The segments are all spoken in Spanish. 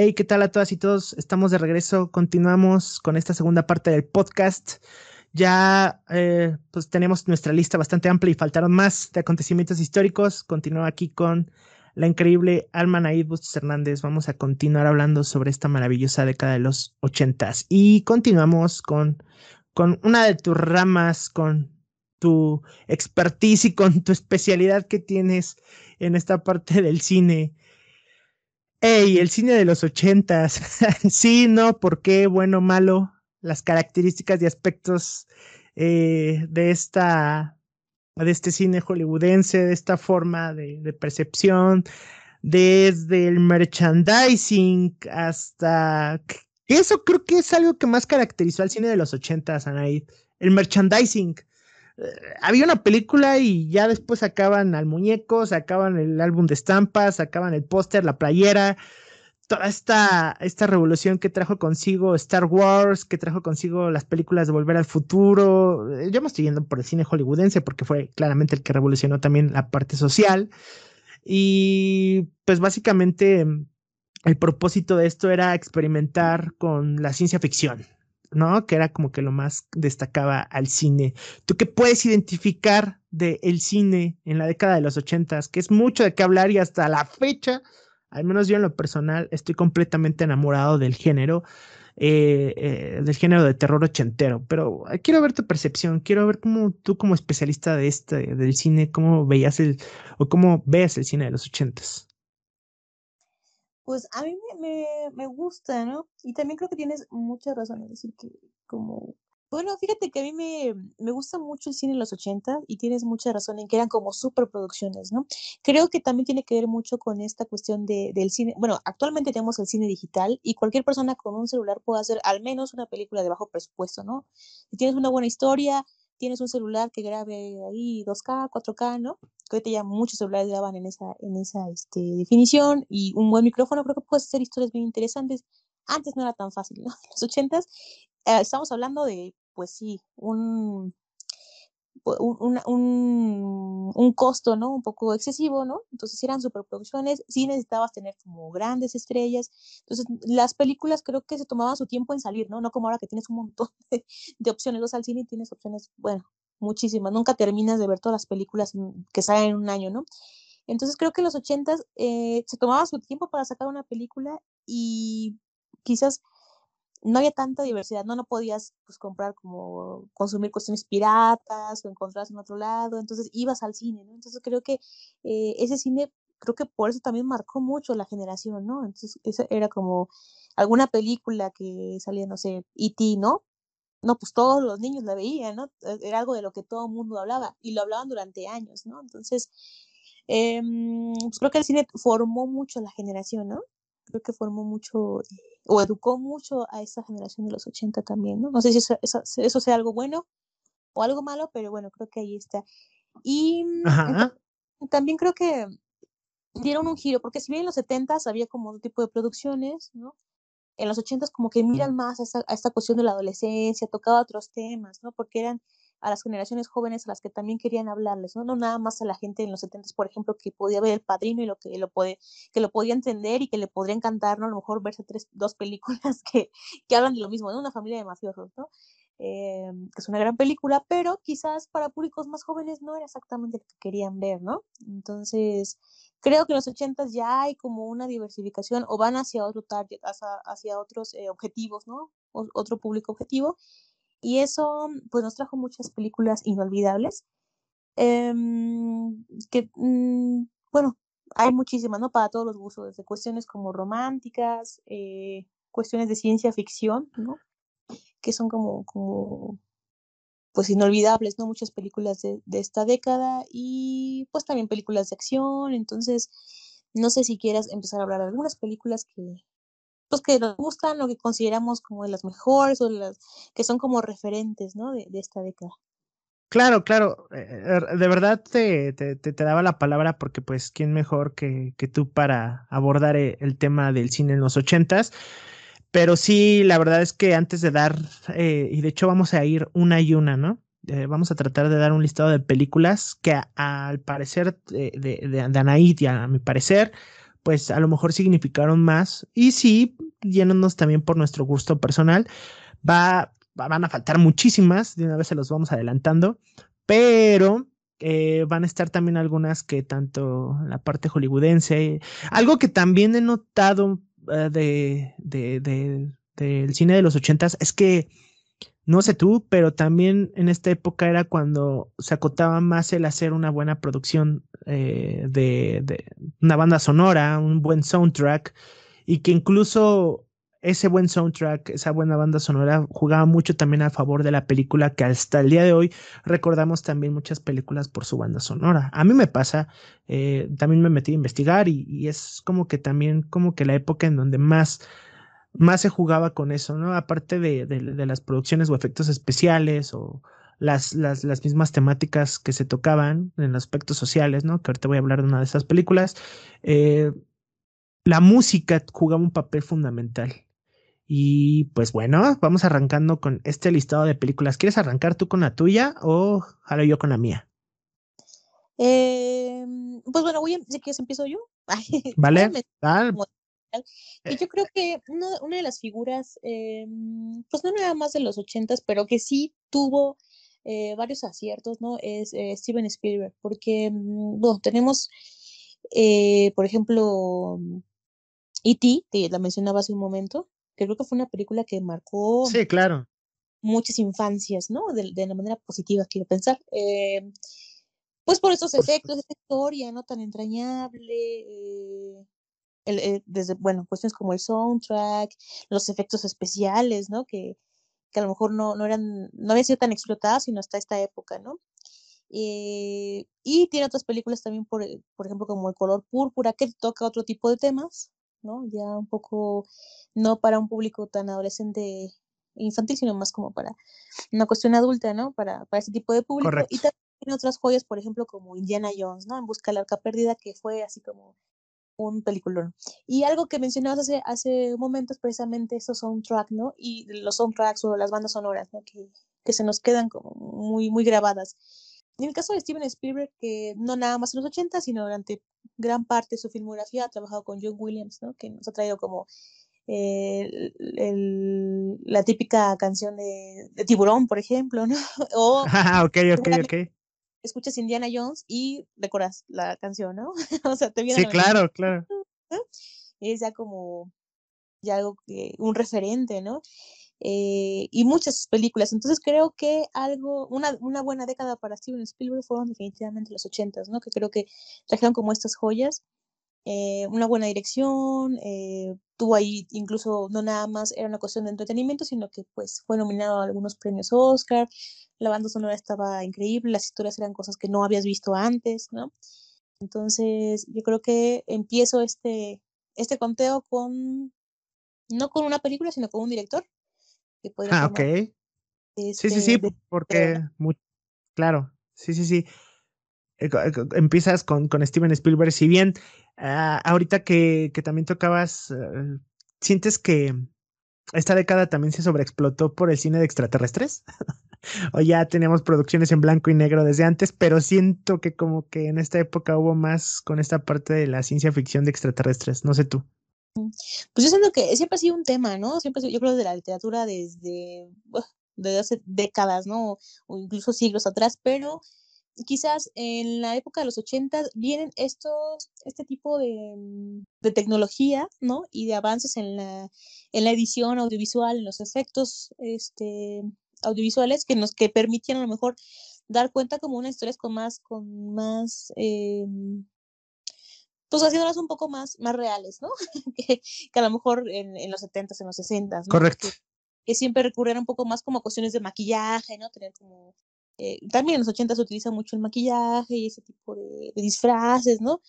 Hey, ¿qué tal a todas y todos? Estamos de regreso, continuamos con esta segunda parte del podcast. Ya eh, pues tenemos nuestra lista bastante amplia y faltaron más de acontecimientos históricos. Continúo aquí con la increíble Alma Naid Bustos Hernández. Vamos a continuar hablando sobre esta maravillosa década de los ochentas. Y continuamos con, con una de tus ramas, con tu expertise y con tu especialidad que tienes en esta parte del cine. Ey, el cine de los ochentas. sí, no, ¿por qué? Bueno, malo. Las características y aspectos eh, de esta de este cine hollywoodense, de esta forma de, de percepción, desde el merchandising hasta eso creo que es algo que más caracterizó al cine de los ochentas, Anaid. El merchandising había una película y ya después sacaban al muñeco, sacaban el álbum de estampas, sacaban el póster, la playera, toda esta, esta revolución que trajo consigo Star Wars, que trajo consigo las películas de Volver al Futuro. Eh, yo me estoy yendo por el cine hollywoodense porque fue claramente el que revolucionó también la parte social. Y pues básicamente el propósito de esto era experimentar con la ciencia ficción, ¿no? Que era como que lo más destacaba al cine. ¿Tú qué puedes identificar del el cine en la década de los ochentas? Que es mucho de qué hablar y hasta la fecha, al menos yo en lo personal, estoy completamente enamorado del género, eh, eh, del género de terror ochentero. Pero quiero ver tu percepción, quiero ver cómo tú como especialista de este, del cine, cómo veías el, o cómo ves el cine de los ochentas pues a mí me, me, gusta, ¿no? Y también creo que tienes mucha razón en decir que como... Bueno, fíjate que a mí me, me gusta mucho el cine en los 80 y tienes mucha razón en que eran como superproducciones, ¿no? Creo que también tiene que ver mucho con esta cuestión de, del cine. Bueno, actualmente tenemos el cine digital y cualquier persona con un celular puede hacer al menos una película de bajo presupuesto, ¿no? Si tienes una buena historia, tienes un celular que grabe ahí 2K, 4K, ¿no? Que ahorita ya muchos celulares graban en esa, en esa este, definición y un buen micrófono, creo que puedes hacer historias bien interesantes. Antes no era tan fácil, ¿no? En los 80 eh, estamos hablando de, pues sí, un, un, un, un, costo, ¿no? Un poco excesivo, ¿no? Entonces, eran superproducciones, sí necesitabas tener como grandes estrellas. Entonces, las películas creo que se tomaban su tiempo en salir, ¿no? No como ahora que tienes un montón de, de opciones. Vas al cine y tienes opciones, bueno, muchísimas. Nunca terminas de ver todas las películas que salen en un año, ¿no? Entonces, creo que en los ochentas eh, se tomaba su tiempo para sacar una película y quizás no había tanta diversidad, no, no podías pues, comprar como consumir cuestiones piratas o encontrarlas en otro lado, entonces ibas al cine, ¿no? Entonces creo que eh, ese cine, creo que por eso también marcó mucho la generación, ¿no? Entonces esa era como alguna película que salía, no sé, E.T., ¿no? No, pues todos los niños la veían, ¿no? E, era algo de lo que todo el mundo hablaba y lo hablaban durante años, ¿no? Entonces, eh, pues creo que el cine formó mucho la generación, ¿no? Creo que formó mucho o educó mucho a esa generación de los 80 también, ¿no? No sé si eso, eso, sea algo bueno o algo malo, pero bueno, creo que ahí está. Y también creo que dieron un giro, porque si bien en los 70 había como otro tipo de producciones, ¿no? En los 80 como que miran más a esta, a esta cuestión de la adolescencia, tocaba otros temas, ¿no? Porque eran a las generaciones jóvenes a las que también querían hablarles, ¿no? No nada más a la gente en los 70, por ejemplo, que podía ver El Padrino y lo que lo puede, que lo podía entender y que le podría encantar, ¿no? A lo mejor verse tres, dos películas que, que hablan de lo mismo, ¿no? Una familia de mafiosos, ¿no? Eh, que es una gran película, pero quizás para públicos más jóvenes no era exactamente lo que querían ver, ¿no? Entonces, creo que en los 80 ya hay como una diversificación o van hacia otro target, hacia, hacia otros eh, objetivos, ¿no? Otro público objetivo y eso pues nos trajo muchas películas inolvidables. Em, que, mm, bueno, hay muchísimas, ¿no? Para todos los gustos, desde cuestiones como románticas, eh, cuestiones de ciencia ficción, ¿no? Que son como, como pues inolvidables, ¿no? Muchas películas de, de esta década y pues también películas de acción. Entonces, no sé si quieras empezar a hablar de algunas películas que, pues que nos gustan o que consideramos como de las mejores o las que son como referentes, ¿no? De, esta década. Claro, claro, eh, eh, de verdad te, te, te, daba la palabra porque pues quién mejor que, que tú para abordar eh, el tema del cine en los ochentas. Pero sí, la verdad es que antes de dar, eh, y de hecho vamos a ir una y una, ¿no? Vamos a tratar de dar un listado de películas que al parecer de, de, a mi parecer, pues a lo mejor significaron más. Y sí, yéndonos también por nuestro gusto personal, va, van a faltar muchísimas, de una vez se los vamos adelantando, pero eh, van a estar también algunas que tanto la parte hollywoodense, algo que también he notado de, de, de, del cine de los ochentas es que no sé tú, pero también en esta época era cuando se acotaba más el hacer una buena producción eh, de, una banda sonora, un buen soundtrack, y que incluso ese buen soundtrack, esa buena banda sonora jugaba mucho también a favor de la película, que hasta el día de hoy recordamos también muchas películas por su banda sonora. A mí me pasa, eh, también me metí a investigar y, y es como que también como que la época en donde más más se jugaba con eso, ¿no? Aparte de, de, de las producciones o efectos especiales o las, las, las, mismas temáticas que se tocaban en aspectos sociales, ¿no? Que ahorita voy a hablar de una de estas películas. Eh, la música jugaba un papel fundamental. Y pues bueno, vamos arrancando con este listado de películas. ¿Quieres arrancar tú con la tuya o jalo yo con la mía? Eh, pues bueno, voy a, si quieres empiezo yo. vale. Y yo creo que una, una de las figuras, eh, pues no nada más de los ochentas, pero que sí tuvo eh, varios aciertos, ¿no? Es eh, Steven Spielberg, porque, bueno, tenemos, por ejemplo, E.T., que la mencionaba hace un momento, que creo que fue una película que marcó sí, claro. muchas infancias, ¿no? De, de la manera positiva, quiero pensar. pues por esos efectos, esta historia, ¿no? Tan entrañable el, el, desde, bueno, cuestiones como el soundtrack, los efectos especiales, ¿no? Que, que a lo mejor no, no eran, no habían sido tan explotados sino hasta esta época, ¿no? Eh, y tiene otras películas también, por, por ejemplo, como El color púrpura, que toca otro tipo de temas, ¿no? Ya un poco, no para un público tan adolescente infantil, sino más como para una cuestión adulta, ¿no? Para, para ese tipo de público. Correcto. Y también tiene otras joyas, por ejemplo, como Indiana Jones, ¿no? En busca de la arca perdida, que fue así como un peliculón. Y algo que mencionabas hace, hace un momento es precisamente estos soundtracks, ¿no? Y los soundtracks o las bandas sonoras, ¿no? Que, que se nos quedan como muy, muy grabadas. En el caso de Steven Spielberg, que no nada más en los 80, sino durante gran parte de su filmografía ha trabajado con John Williams, ¿no? Que nos ha traído como eh, el, el, la típica canción de, de, Tiburón, por ejemplo, ¿no? O, ah, ok, ok, ok escuchas Indiana Jones y recuerdas la canción, ¿no? o sea, te viene Sí, claro, claro. Es ya como ya algo que, un referente, ¿no? Eh, y muchas películas. Entonces creo que algo, una, una buena década para Steven Spielberg fueron definitivamente los ochentas, ¿no? Que creo que trajeron como estas joyas, eh, una buena dirección, eh, tuvo ahí incluso no nada más era una cuestión de entretenimiento, sino que pues fue nominado a algunos premios Oscar, la banda sonora estaba increíble, las historias eran cosas que no habías visto antes, ¿no? Entonces, yo creo que empiezo este, este conteo con, no con una película, sino con un director. Que ah, ok. Este, sí, sí, sí, porque, muy, claro, sí, sí, sí. Empiezas con, con Steven Spielberg, si bien uh, ahorita que, que, también tocabas, uh, ¿sientes que esta década también se sobreexplotó por el cine de extraterrestres? o ya teníamos producciones en blanco y negro desde antes, pero siento que como que en esta época hubo más con esta parte de la ciencia ficción de extraterrestres, no sé tú. Pues yo siento que siempre ha sido un tema, ¿no? Siempre, yo creo de la literatura desde, desde hace décadas, ¿no? O incluso siglos atrás, pero quizás en la época de los 80 vienen estos, este tipo de, de, tecnología, ¿no? Y de avances en la, en la edición audiovisual, en los efectos este, audiovisuales que nos que permitían a lo mejor dar cuenta como unas historias con más, con más, eh, pues haciéndolas un poco más, más reales, ¿no? que, que, a lo mejor en, en los 70s, en los 60s, ¿no? Correcto. Que, que, siempre recurrían un poco más como a cuestiones de maquillaje, ¿no? Tener como, eh, también en los 80 se utiliza mucho el maquillaje y ese tipo de, disfraces, ¿no?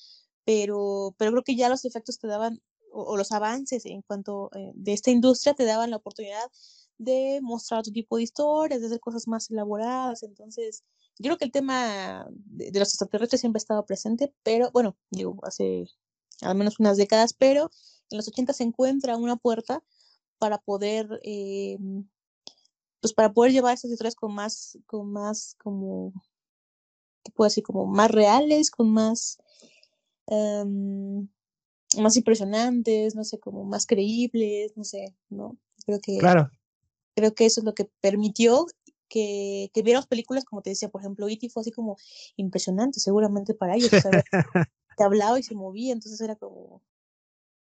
Pero, pero creo que ya los efectos te daban, o, los avances en cuanto eh, de esta industria te daban la oportunidad de mostrar otro tipo de historias, de hacer cosas más elaboradas. Entonces, yo creo que el tema de, de los extraterrestres siempre ha estado presente, pero bueno, digo, hace al menos unas décadas, pero en los 80 se encuentra una puerta para poder, eh, pues para poder llevar esas historias con más, con más, como, ¿qué puedo decir? Como más reales, con más, um, más impresionantes, no sé, como más creíbles, no sé, ¿no? Creo que, claro. creo que eso es lo que permitió que, que viéramos películas, como te decía, por ejemplo, E.T. fue así como impresionante, seguramente para ellos. O sea, te hablaba y se movía, entonces era como,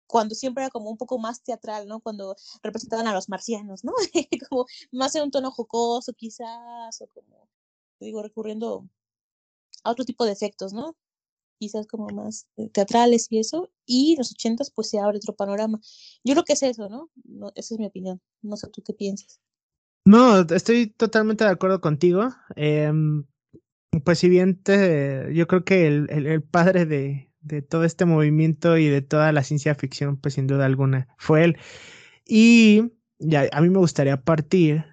cuando siempre era como un poco más teatral, ¿no? Cuando representaban a los marcianos, ¿no? como más en un tono jocoso quizás, o como, digo, recurriendo a otro tipo de efectos, ¿no? Quizás como más eh, teatrales y eso. Y los ochentas pues se abre otro panorama. Yo creo que es eso, ¿no? esa es mi opinión. No sé tú qué piensas. No, estoy totalmente de acuerdo contigo. Em, pues si bien te, yo creo que el, el padre de, de todo este movimiento y de toda la ciencia ficción, pues sin duda alguna, fue él. Y ya, a mí me gustaría partir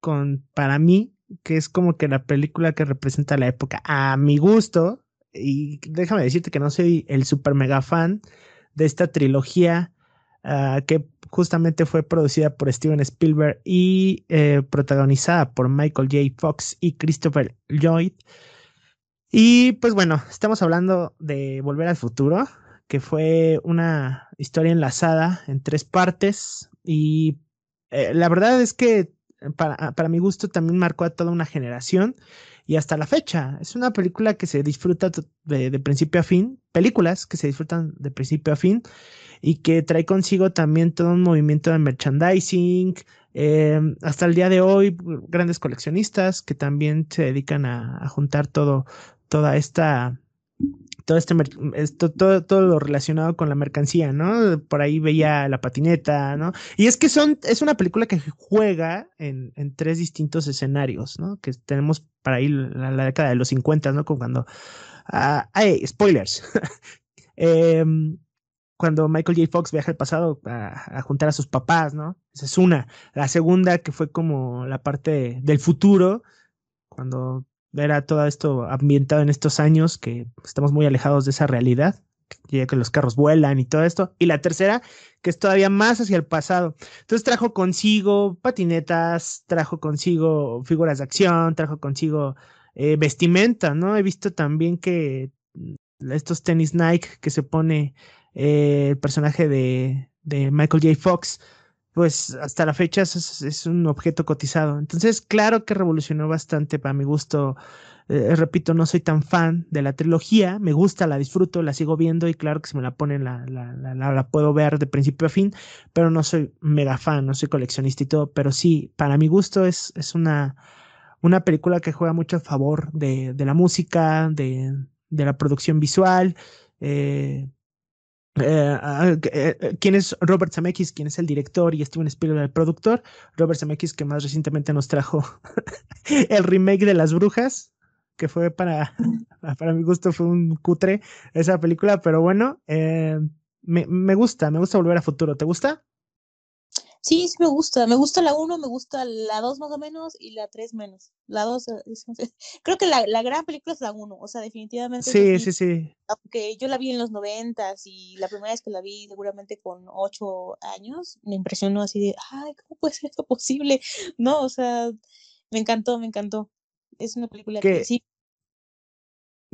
con, para mí, que es como que la película que representa la época, a mi gusto, y déjame decirte que no soy el super mega fan de esta trilogía uh, que justamente fue producida por Steven Spielberg y eh, protagonizada por Michael J. Fox y Christopher Lloyd. Y pues bueno, estamos hablando de Volver al Futuro, que fue una historia enlazada en tres partes y eh, la verdad es que para, para, mi gusto también marcó a toda una generación y hasta la fecha. Es una película que se disfruta de, principio a fin, películas que se disfrutan de principio a fin y que trae consigo también todo un movimiento de merchandising. Eh, hasta el día de hoy, grandes coleccionistas que también se dedican a juntar todo, toda esta todo este esto, todo, todo lo relacionado con la mercancía, ¿no? Por ahí veía la patineta, ¿no? Y es que son, es una película que juega en, en tres distintos escenarios, ¿no? Que tenemos para ahí la, la década de los 50, ¿no? cuando. Ah, spoilers. Em, cuando Michael J. Fox viaja al pasado a, a, juntar a sus papás, ¿no? Esa es una. La segunda, que fue como la parte del futuro, cuando era todo esto ambientado en estos años que estamos muy alejados de esa realidad, ya que los carros vuelan y todo esto. Y la tercera, que es todavía más hacia el pasado. Entonces trajo consigo patinetas, trajo consigo figuras de acción, trajo consigo eh, vestimenta, ¿no? He visto también que estos tenis Nike que se pone eh, el personaje de, de Michael J. Fox, pues hasta la fecha es, un objeto cotizado. Entonces, claro que revolucionó bastante para mi gusto. Eh, repito, no soy tan fan de la trilogía, me gusta, la disfruto, la sigo viendo y claro que si me la ponen la, la, la, la, puedo ver de principio a fin, pero no soy mega fan, no soy coleccionista y todo, pero sí, para mi gusto es, es una, una película que juega mucho a favor de, de la música, de, de la producción visual, eh, eh, ah, eh, eh, ¿Quién es Robert Zemeckis? ¿Quién es el director y Steven Spielberg el productor? Robert Zemeckis que más recientemente nos trajo el remake de Las Brujas, que fue para, para mi gusto fue un cutre esa película, pero bueno, me, me gusta, me gusta volver a futuro. ¿Te gusta? Sí, sí me gusta. Me gusta la 1, me gusta la 2 más o menos y la 3 menos. La 2, eh, creo que la, la, gran película es la 1, o sea, definitivamente. Sí, sí, sí. Aunque yo la vi en los 90 y la primera vez que la vi seguramente con 8 años, me impresionó así de, ay, ¿cómo puede ser esto posible? No, o sea, me encantó, me encantó. Es una película que sí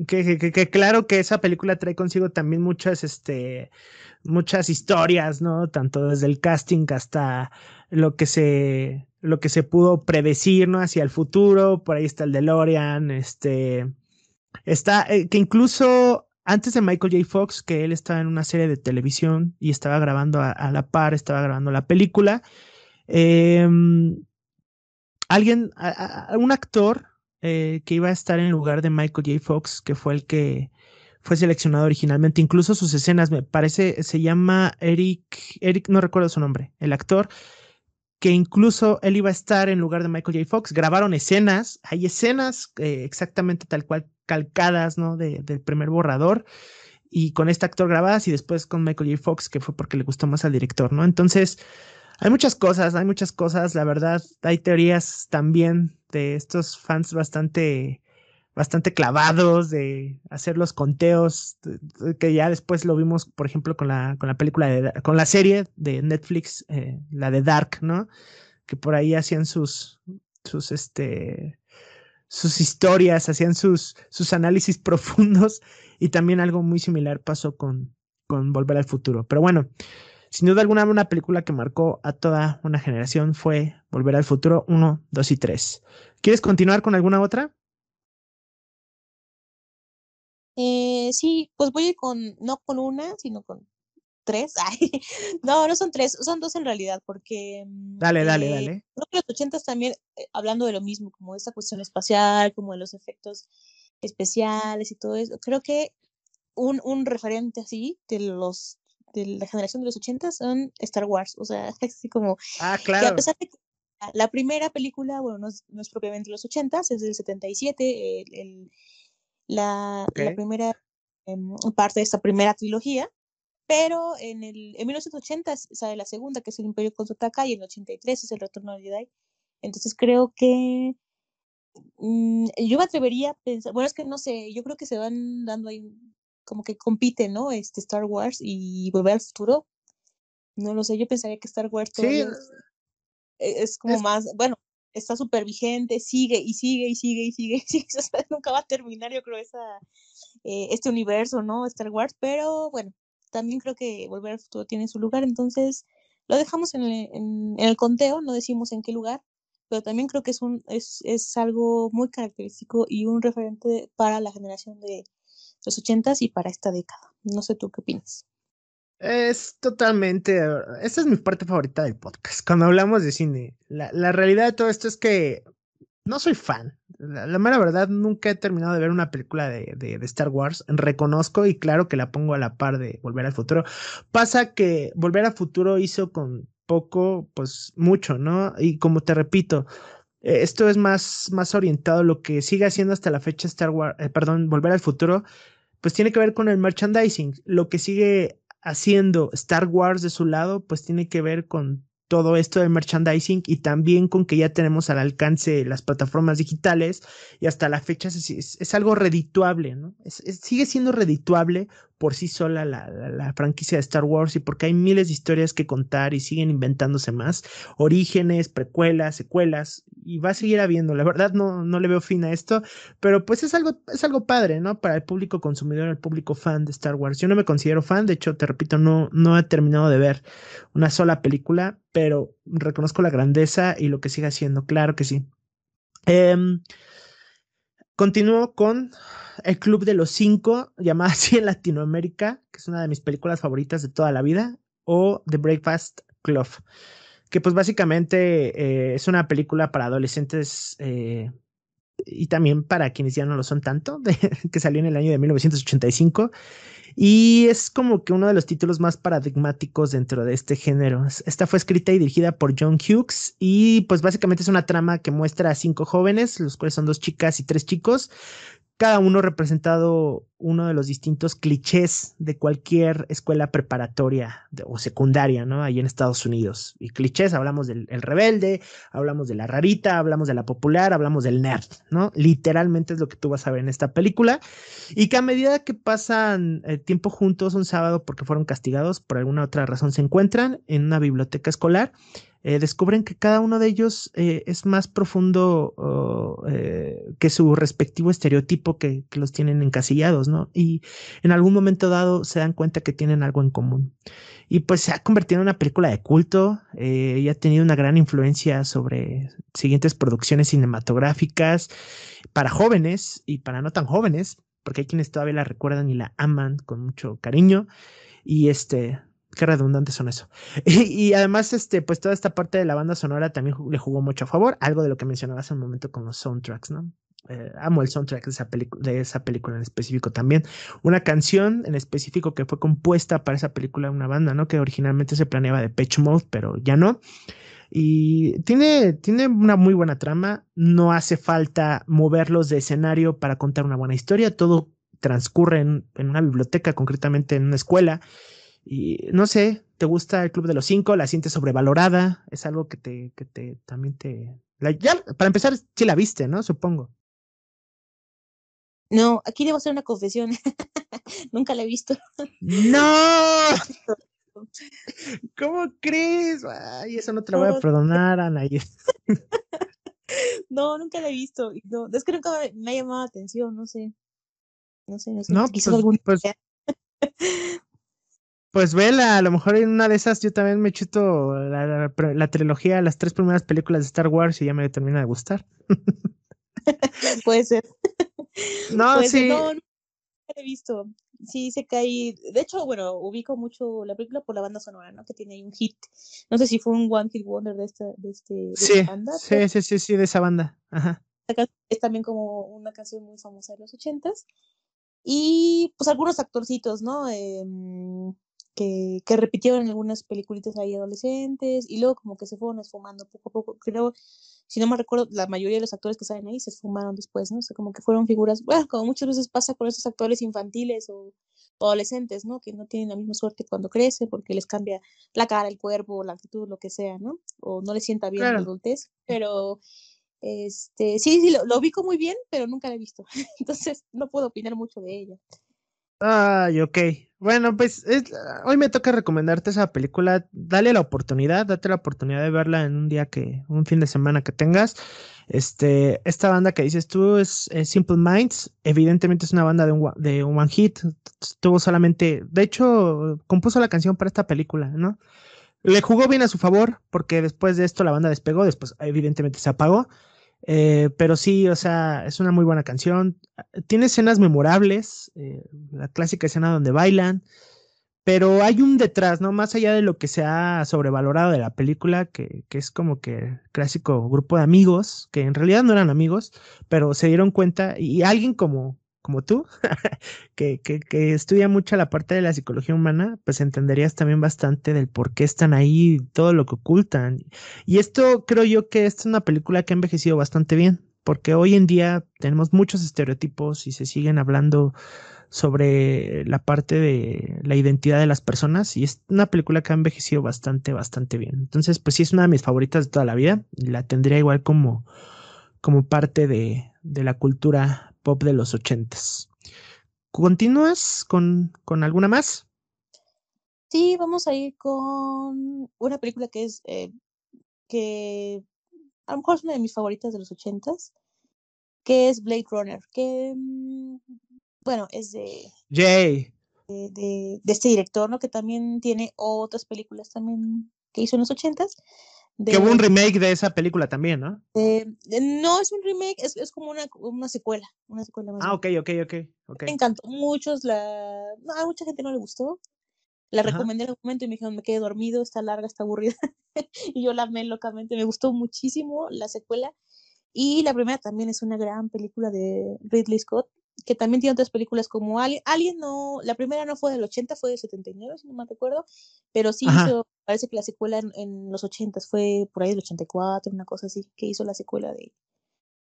que, claro que esa película trae consigo también muchas, este, muchas historias, ¿no? Tanto desde el casting hasta lo que se, lo que se pudo predecir, ¿no? Hacia el futuro. Por ahí está el DeLorean, este, está, eh, que incluso antes de Michael J. Fox, que él estaba en una serie de televisión y estaba grabando a, la par, estaba grabando la película. Eh, alguien, un actor eh, que iba a estar en lugar de Michael J. Fox, que fue el que fue seleccionado originalmente. Incluso sus escenas, me parece, se llama Eric, Eric, no recuerdo su nombre, el actor, que incluso él iba a estar en lugar de Michael J. Fox. Grabaron escenas, hay escenas eh, exactamente tal cual calcadas, ¿no? De, del primer borrador. Y con este actor grabadas y después con Michael J. Fox, que fue porque le gustó más al director, ¿no? Entonces, hay muchas cosas, hay muchas cosas, la verdad, hay teorías también de estos fans bastante, bastante clavados de hacer los conteos, que ya después lo vimos, por ejemplo, con la, con la película, de, con la serie de Netflix, eh, la de Dark, ¿no? Que por ahí hacían sus, sus, este, sus historias, hacían sus, sus análisis profundos y también algo muy similar pasó con, con Volver al Futuro. Pero bueno, sin duda alguna, una película que marcó a toda una generación fue Volver al Futuro 1, 2 y 3. ¿Quieres continuar con alguna otra? Eh, sí, pues voy con, no con una, sino con tres. no, no son tres, son dos en realidad, porque. Mm, dale, dale, eh, dale. Creo que los ochentas también, eh, hablando de lo mismo, como esta cuestión espacial, como de los efectos especiales y todo eso, creo que un, un referente así de los de la generación de los ochentas son Star Wars, o sea, así como ah, claro. que a pesar de que la primera película, bueno, no es, no es propiamente los ochentas, es del 77, el, el la, la primera em, parte de esta primera trilogía, pero en, el, en 1980 sale la segunda, que es el Imperio contraataca, y en el 83 es el Retorno de Jedi. Entonces creo que mm, yo me atrevería a pensar, bueno, es que no sé, yo creo que se van dando ahí como que compiten, ¿no? Este Star Wars y Volver al Futuro. No lo sé, yo pensaría que Star Wars todavía e, es, como más, bueno, está súper vigente, sigue y sigue y sigue y sigue, y sigue. nunca va a terminar, yo creo, esa, eh, este universo, ¿no? Star Wars, pero bueno, también creo que Volver al Futuro tiene su lugar, entonces lo dejamos en el, en, el conteo, no decimos en qué lugar, pero también creo que es, un, es, es algo muy característico y un referente para la generación de los ochentas y para esta década. No sé tú qué opinas. Es totalmente. Esa es mi parte favorita del podcast. Cuando hablamos de cine, la, la realidad de todo esto es que no soy fan. La, mera verdad, nunca he terminado de ver una película de, de, Star Wars. Reconozco y claro que la pongo a la par de Volver al Futuro. Pasa que Volver al Futuro hizo con poco, pues mucho, ¿no? Y como te repito, esto es más, más orientado lo que sigue haciendo hasta la fecha Star Wars, eh, perdón, Volver al Futuro, pues tiene que ver con el merchandising. Lo que sigue haciendo Star Wars de su lado, pues tiene que ver con todo esto de merchandising y también con que ya tenemos al alcance las plataformas digitales y hasta la fecha es, algo redituable, ¿no? sigue siendo redituable por sí sola la, la, franquicia de Star Wars y porque hay miles de historias que contar y siguen inventándose más, orígenes, precuelas, secuelas y va a seguir habiendo. La verdad no, no le veo fin a esto, pero pues es algo, es algo padre, ¿no? Para el público consumidor, el público fan de Star Wars. Yo no me considero fan, de hecho, te repito, no, no he terminado de ver una sola película, pero reconozco la grandeza y lo que sigue haciendo, claro que sí. Em, continúo con el Club de los Cinco, llamada así en Latinoamérica, que es una de mis películas favoritas de toda la vida, o The Breakfast Club, que pues básicamente eh, es una película para adolescentes eh, y también para quienes ya no lo son tanto, que salió en el año de 1985. Y es como que uno de los títulos más paradigmáticos dentro de este género. Esta fue escrita y dirigida por John Hughes y pues básicamente es una trama que muestra a cinco jóvenes, los cuales son dos chicas y tres chicos, cada uno representado uno de los distintos clichés de cualquier escuela preparatoria o secundaria, ¿no? Ahí en Estados Unidos. Y clichés, hablamos del rebelde, hablamos de la rarita, hablamos de la popular, hablamos del nerd, ¿no? Literalmente es lo que tú vas a ver en esta película. Y que a medida que pasan eh, tiempo juntos un sábado porque fueron castigados, por alguna otra razón se encuentran en una biblioteca escolar eh, descubren que cada uno de ellos eh, es más profundo oh, eh, que su respectivo estereotipo que, que, los tienen encasillados, ¿no? Y en algún momento dado se dan cuenta que tienen algo en común. Y pues se ha convertido en una película de culto y ha tenido una gran influencia sobre siguientes producciones cinematográficas para jóvenes y para no tan jóvenes, porque hay quienes todavía la recuerdan y la aman con mucho cariño. Y este, Qué redundantes son eso. Y, además, este, pues toda esta parte de la banda sonora también le jugó mucho a favor, algo de lo que mencionabas hace un momento con los soundtracks, ¿no? Eh, amo el soundtrack de esa, de película en específico también. Una canción en específico que fue compuesta para esa película, una banda, ¿no? Que originalmente se planeaba de Pitch Mode, pero ya no. Y tiene, tiene una muy buena trama. No hace falta moverlos de escenario para contar una buena historia. Todo transcurre en una biblioteca, concretamente en una escuela. Y no sé, ¿te gusta el Club de los Cinco? ¿La sientes sobrevalorada? Es algo que te, que te, también te... ya, para empezar, sí la viste, ¿no? Supongo. No, aquí debo hacer una confesión. Nunca la he visto. ¡No! ¿Cómo crees? Ay, eso no te lo voy a perdonar, Anaí. no, nunca la he visto. No, es que nunca me ha llamado la atención, no sé. No sé, no sé. No, pues, algún... pues, Pues vela, a lo mejor en una de esas yo también me chuto la, la, trilogía, las tres primeras películas de Star Wars y ya me termina de gustar. Puede ser. No, sí. no, no he visto. Sí, se cae. De hecho, bueno, ubico mucho la película por la banda sonora, ¿no? Que tiene ahí un hit. No sé si fue un One Hit Wonder de esta, de este, de sí, banda. Sí, sí, sí, sí, de esa banda. Ajá. Es también como una canción muy famosa de los ochentas. Y pues algunos actorcitos, ¿no? Eh, que, que, repitieron en algunas peliculitas ahí adolescentes y luego como que se fueron esfumando poco a poco. Creo, si no me recuerdo, la mayoría de los actores que salen ahí se esfumaron después, ¿no? O sea, como que fueron figuras, bueno, como muchas veces pasa con esos actores infantiles o, adolescentes, ¿no? Que no tienen la misma suerte cuando crecen porque les cambia la cara, el cuerpo, la actitud, lo que sea, ¿no? O no les sienta bien la adultez, pero este, sí, sí, lo, lo ubico muy bien, pero nunca la he visto. Entonces no puedo opinar mucho de ella. Ay, ok. Bueno, pues hoy me toca recomendarte esa película. Dale la oportunidad, date la oportunidad de verla en un día que, un fin de semana que tengas. Este, esta banda que dices tú es, Simple Minds. Evidentemente es una banda de un, de un one hit. Tuvo solamente, de hecho, compuso la canción para esta película, ¿no? Le jugó bien a su favor porque después de esto la banda despegó, después evidentemente se apagó. Eh, pero sí, o sea, es una muy buena canción. Tiene escenas memorables, eh, la clásica escena donde bailan, pero hay un detrás, ¿no? Más allá de lo que se ha sobrevalorado de la película, que, que es como que clásico grupo de amigos, que en realidad no eran amigos, pero se dieron cuenta, y alguien como, como tú, que, que, estudia mucho la parte de la psicología humana, pues entenderías también bastante del por qué están ahí, todo lo que ocultan. Y esto creo yo que es una película que ha envejecido bastante bien, porque hoy en día tenemos muchos estereotipos y se siguen hablando sobre la parte de la identidad de las personas y es una película que ha envejecido bastante, bastante bien. Entonces, pues sí es una de mis favoritas de toda la vida y la tendría igual como, como parte de, de la cultura pop de los ochentas. ¿Continúas con, con alguna más? Sí, vamos a ir con una película que es eh, que a lo mejor es una de mis favoritas de los ochentas, que es Blade Runner, que mm, bueno, es de Jay. De, de, de, este director, ¿no? Que también tiene otras películas también que hizo en los ochentas. Que hubo un remake de esa película también, ¿no? no es un remake, es, es como una, una, secuela. Una secuela más ah, ok, ok, ok. Me encantó. Muchos la. No, a mucha gente no le gustó. La recomendé en algún momento y me dijeron, me quedé dormido, está larga, está aburrida. y yo la amé locamente. Me gustó muchísimo la secuela. Y la primera también es una gran película de Ridley Scott que también tiene otras películas como Alien. Alien no, la primera no fue del 80, fue del 79, si no me recuerdo, pero sí hizo, parece que la secuela en, los 80 fue por ahí del 84, una cosa así, que hizo la secuela de,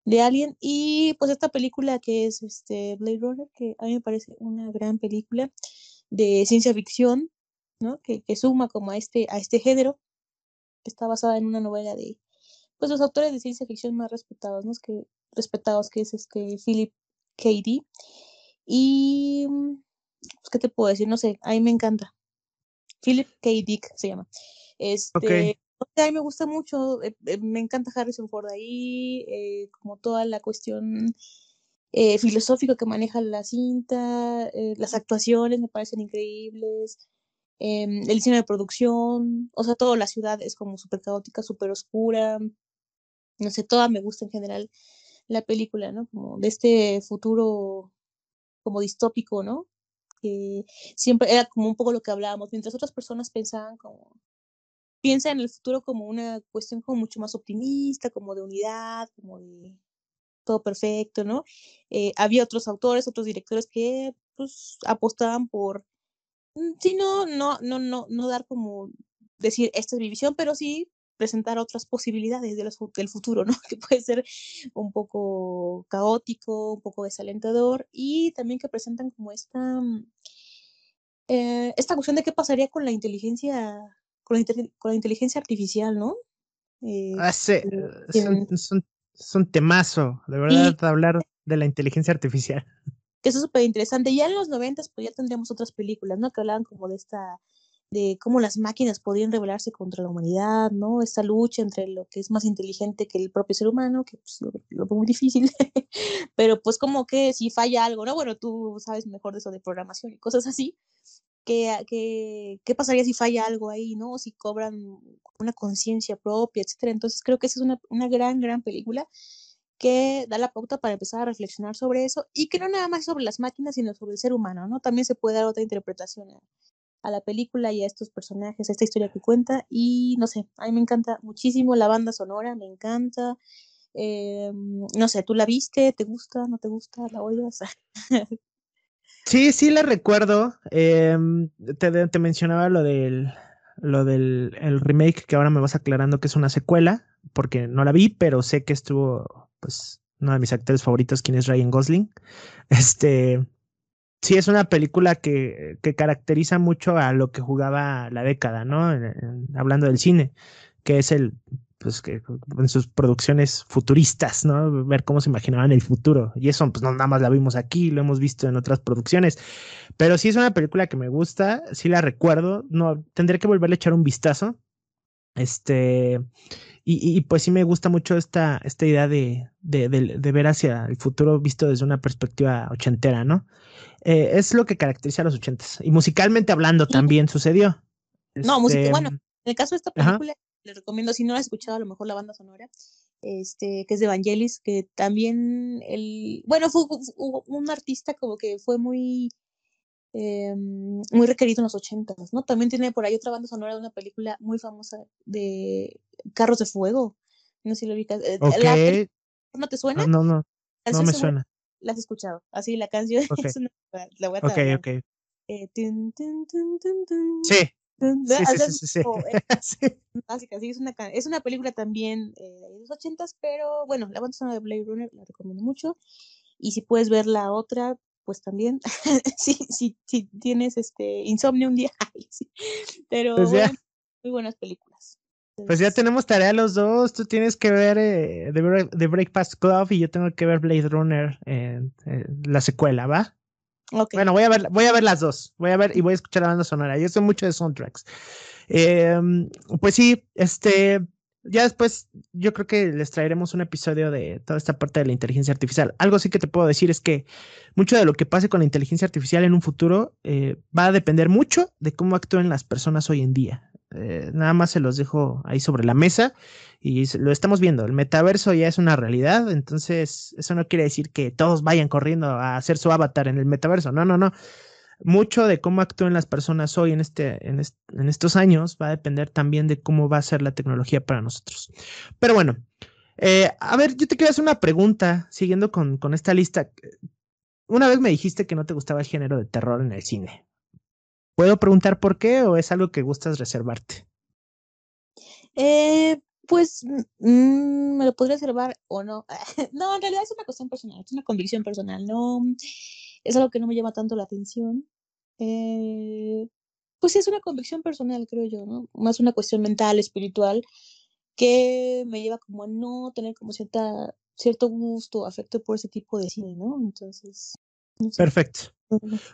de Alien. Y pues esta película que es este Blade Runner, que a mí me parece una gran película de ciencia ficción, ¿no? Que, que suma como a este, a este género, que está basada en una novela de pues los autores de ciencia ficción más respetados, ¿no? Que, respetados, que es este Philip Katie. Y, pues, ¿qué te puedo decir? No sé, a mí me encanta. Philip K. Dick se llama. Este, a mí me gusta mucho, eh, eh, me encanta Harrison Ford ahí, eh, como toda la cuestión filosófica que maneja la cinta, las actuaciones me parecen increíbles, em, el diseño de producción, o sea, toda la ciudad es como súper caótica, súper oscura, no sé, toda me gusta en general la película, ¿no? Como de este futuro como distópico, ¿no? Que siempre era como un poco lo que hablábamos, mientras otras personas pensaban como, piensan en el futuro como una cuestión como mucho más optimista, como de unidad, como de todo perfecto, ¿no? Eh, había otros autores, otros directores que pues apostaban por, mm, sí, no, no, no, no, no dar como decir esta es mi visión, pero sí presentar otras posibilidades de del futuro, ¿no? Que puede ser un poco caótico, un poco desalentador y también que presentan como esta, mm, eh, esta cuestión de qué pasaría con la inteligencia, con la, inteligencia artificial, ¿no? Eh, ah, sí, eh, es, un, temazo, de verdad, hablar de la inteligencia artificial. Que eso es súper interesante. Ya en los noventas, pues ya tendríamos otras películas, ¿no? Que hablaban como de esta de cómo las máquinas podrían rebelarse contra la humanidad, ¿no? Esta lucha entre lo que es más inteligente que el propio ser humano, que pues, lo, veo muy difícil, pero pues como que si falla algo, ¿no? Bueno, tú sabes mejor de eso de programación y cosas así, ¿Qué, qué, pasaría si falla algo ahí, ¿no? Si cobran una conciencia propia, etcétera. Entonces creo que esa es una, una gran, gran película que da la pauta para empezar a reflexionar sobre eso y que no nada más sobre las máquinas, sino sobre el ser humano, ¿no? También se puede dar otra interpretación a, la película y a estos personajes, a esta historia que cuenta y no sé, a mí me encanta muchísimo la banda sonora, me encanta. Eh, no sé, ¿tú la viste? ¿Te gusta? ¿No te gusta? ¿La odias? sí, sí la recuerdo. Em, te, te, mencionaba lo del lo del el remake que ahora me vas aclarando que es una secuela, porque no la vi, pero sé que estuvo pues uno de mis actores favoritos, quien es Ryan Gosling. Este, sí es una película que, que caracteriza mucho a lo que jugaba la década, ¿no? hablando del cine, que es el, pues que en sus producciones futuristas, ¿no? Ver cómo se imaginaban el futuro. Y eso, pues no nada más la vimos aquí, lo hemos visto en otras producciones. Pero sí es una película que me gusta, sí la recuerdo, no, tendré que volverle a echar un vistazo. Este, y, pues sí me gusta mucho esta, esta idea de, de, de, ver hacia el futuro visto desde una perspectiva ochentera, ¿no? Eh, es lo que caracteriza a los ochentas. Y musicalmente hablando también sucedió. No, música, bueno, este, en el caso de esta película, le recomiendo, si no la has escuchado, a lo mejor la banda sonora, este, que es de Evangelis, que también el, bueno, fue un artista como que fue muy eh, muy requerido en los ochentas, ¿no? También tiene por ahí otra banda sonora de una película muy famosa de Carros de Fuego. No sé si lo ubicas. Eh, ¿No te suena? No, no, no, me suena. La has escuchado. Así la canción es una, la voy a Ok, ok. Eh, sí. Sí, sí, sí, Básica, sí, es una, es una película también eh, de los ochentas, pero bueno, la banda sonora de Blade Runner la recomiendo mucho. Y si puedes ver la otra, pues también, si, si, si, tienes este insomnio un día, pero pues muy buenas películas. Pues ya tenemos tarea los dos. Tú tienes que ver eh, The, Breakfast Club y yo tengo que ver Blade Runner, en la secuela, ¿va? Bueno, voy a ver, voy a ver las dos. Voy a ver y voy a escuchar la banda sonora. Yo soy mucho de soundtracks. Em, pues sí, este, ya después yo creo que les traeremos un episodio de toda esta parte de la inteligencia artificial. Algo sí que te puedo decir es que mucho de lo que pase con la inteligencia artificial en un futuro eh, va a depender mucho de cómo actúen las personas hoy en día. Eh, nada más se los dejo ahí sobre la mesa y lo estamos viendo. El metaverso ya es una realidad, entonces eso no quiere decir que todos vayan corriendo a hacer su avatar en el metaverso. No, no, no mucho de cómo actúen las personas hoy en, este, en, en, estos años va a depender también de cómo va a ser la tecnología para nosotros. Pero bueno, eh, a ver, yo te quiero hacer una pregunta siguiendo con, con, esta lista. Una vez me dijiste que no te gustaba el género de terror en el cine. ¿Puedo preguntar por qué o es algo que gustas reservarte? Eh, pues mm, me lo podría reservar o no. no, en realidad es una cuestión personal, es una convicción personal. No es algo que no me llama tanto la atención. Eh, pues sí, es una convicción personal, creo yo, ¿no? Más una cuestión mental, espiritual, que me lleva como a no tener como cierta, cierto gusto, afecto por ese tipo de cine, ¿no? Entonces. Perfecto.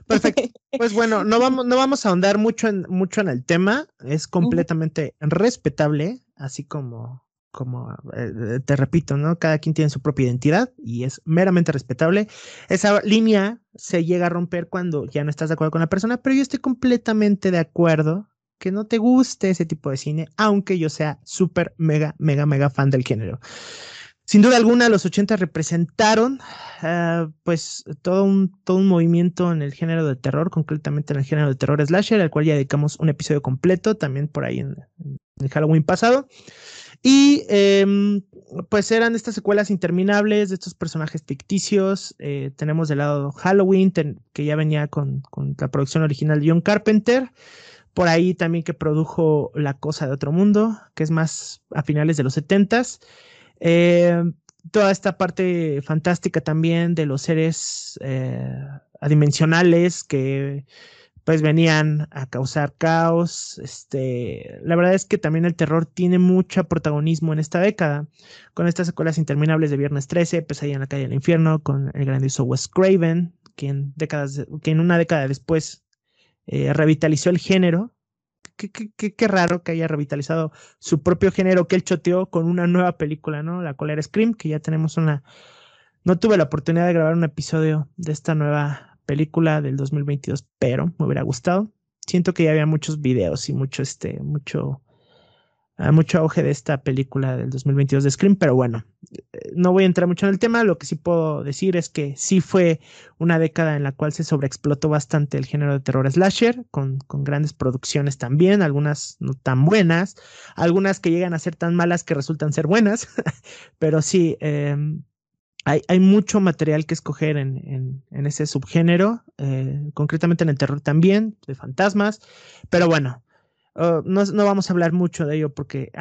Perfecto. Pues bueno, no vamos, no vamos a ahondar mucho en, mucho en el tema. Es completamente respetable, así como como eh, te repito, ¿no? Cada quien tiene su propia identidad y es meramente respetable. Esa línea se llega a romper cuando ya no estás de acuerdo con la persona, pero yo estoy completamente de acuerdo que no te guste ese tipo de cine, aunque yo sea súper, mega, mega, mega fan del género. Sin duda alguna, los 80 representaron uh, pues todo un, todo un movimiento en el género de terror, concretamente en el género de terror slasher, al cual ya dedicamos un episodio completo, también por ahí en el Halloween pasado. Y em, pues eran estas secuelas interminables de estos personajes ficticios. Eh, tenemos del lado Halloween, que ya venía con, la producción original de John Carpenter. Por ahí también que produjo La Cosa de Otro Mundo, que es más a finales de los 70 em, toda esta parte fantástica también de los seres eh, adimensionales que pues venían a causar caos. Este, la verdad es que también el terror tiene mucho protagonismo en esta década, con estas secuelas interminables de Viernes 13, Pesadilla en la calle del infierno, con el grandioso Wes Craven, quien, décadas, en una década después eh, revitalizó el género. Qué, qué, qué, raro que haya revitalizado su propio género que él choteó con una nueva película, ¿no? La cual era Scream, que ya tenemos una... No tuve la oportunidad de grabar un episodio de esta nueva película del 2022, pero me hubiera gustado. siento que ya había muchos videos y mucho, este, mucho, uh, mucho auge de esta película del 2022 de Scream, pero bueno, eh, no voy a entrar mucho en el tema. Lo que sí puedo decir es que sí fue una década en la cual se sobreexplotó bastante el género de terror slasher, con, con grandes producciones también, algunas no tan buenas, algunas que llegan a ser tan malas que resultan ser buenas, pero sí, eh, hay, mucho material que escoger en, ese subgénero, eh, concretamente en el terror también, de fantasmas, pero bueno, uh, no, vamos a hablar mucho de ello porque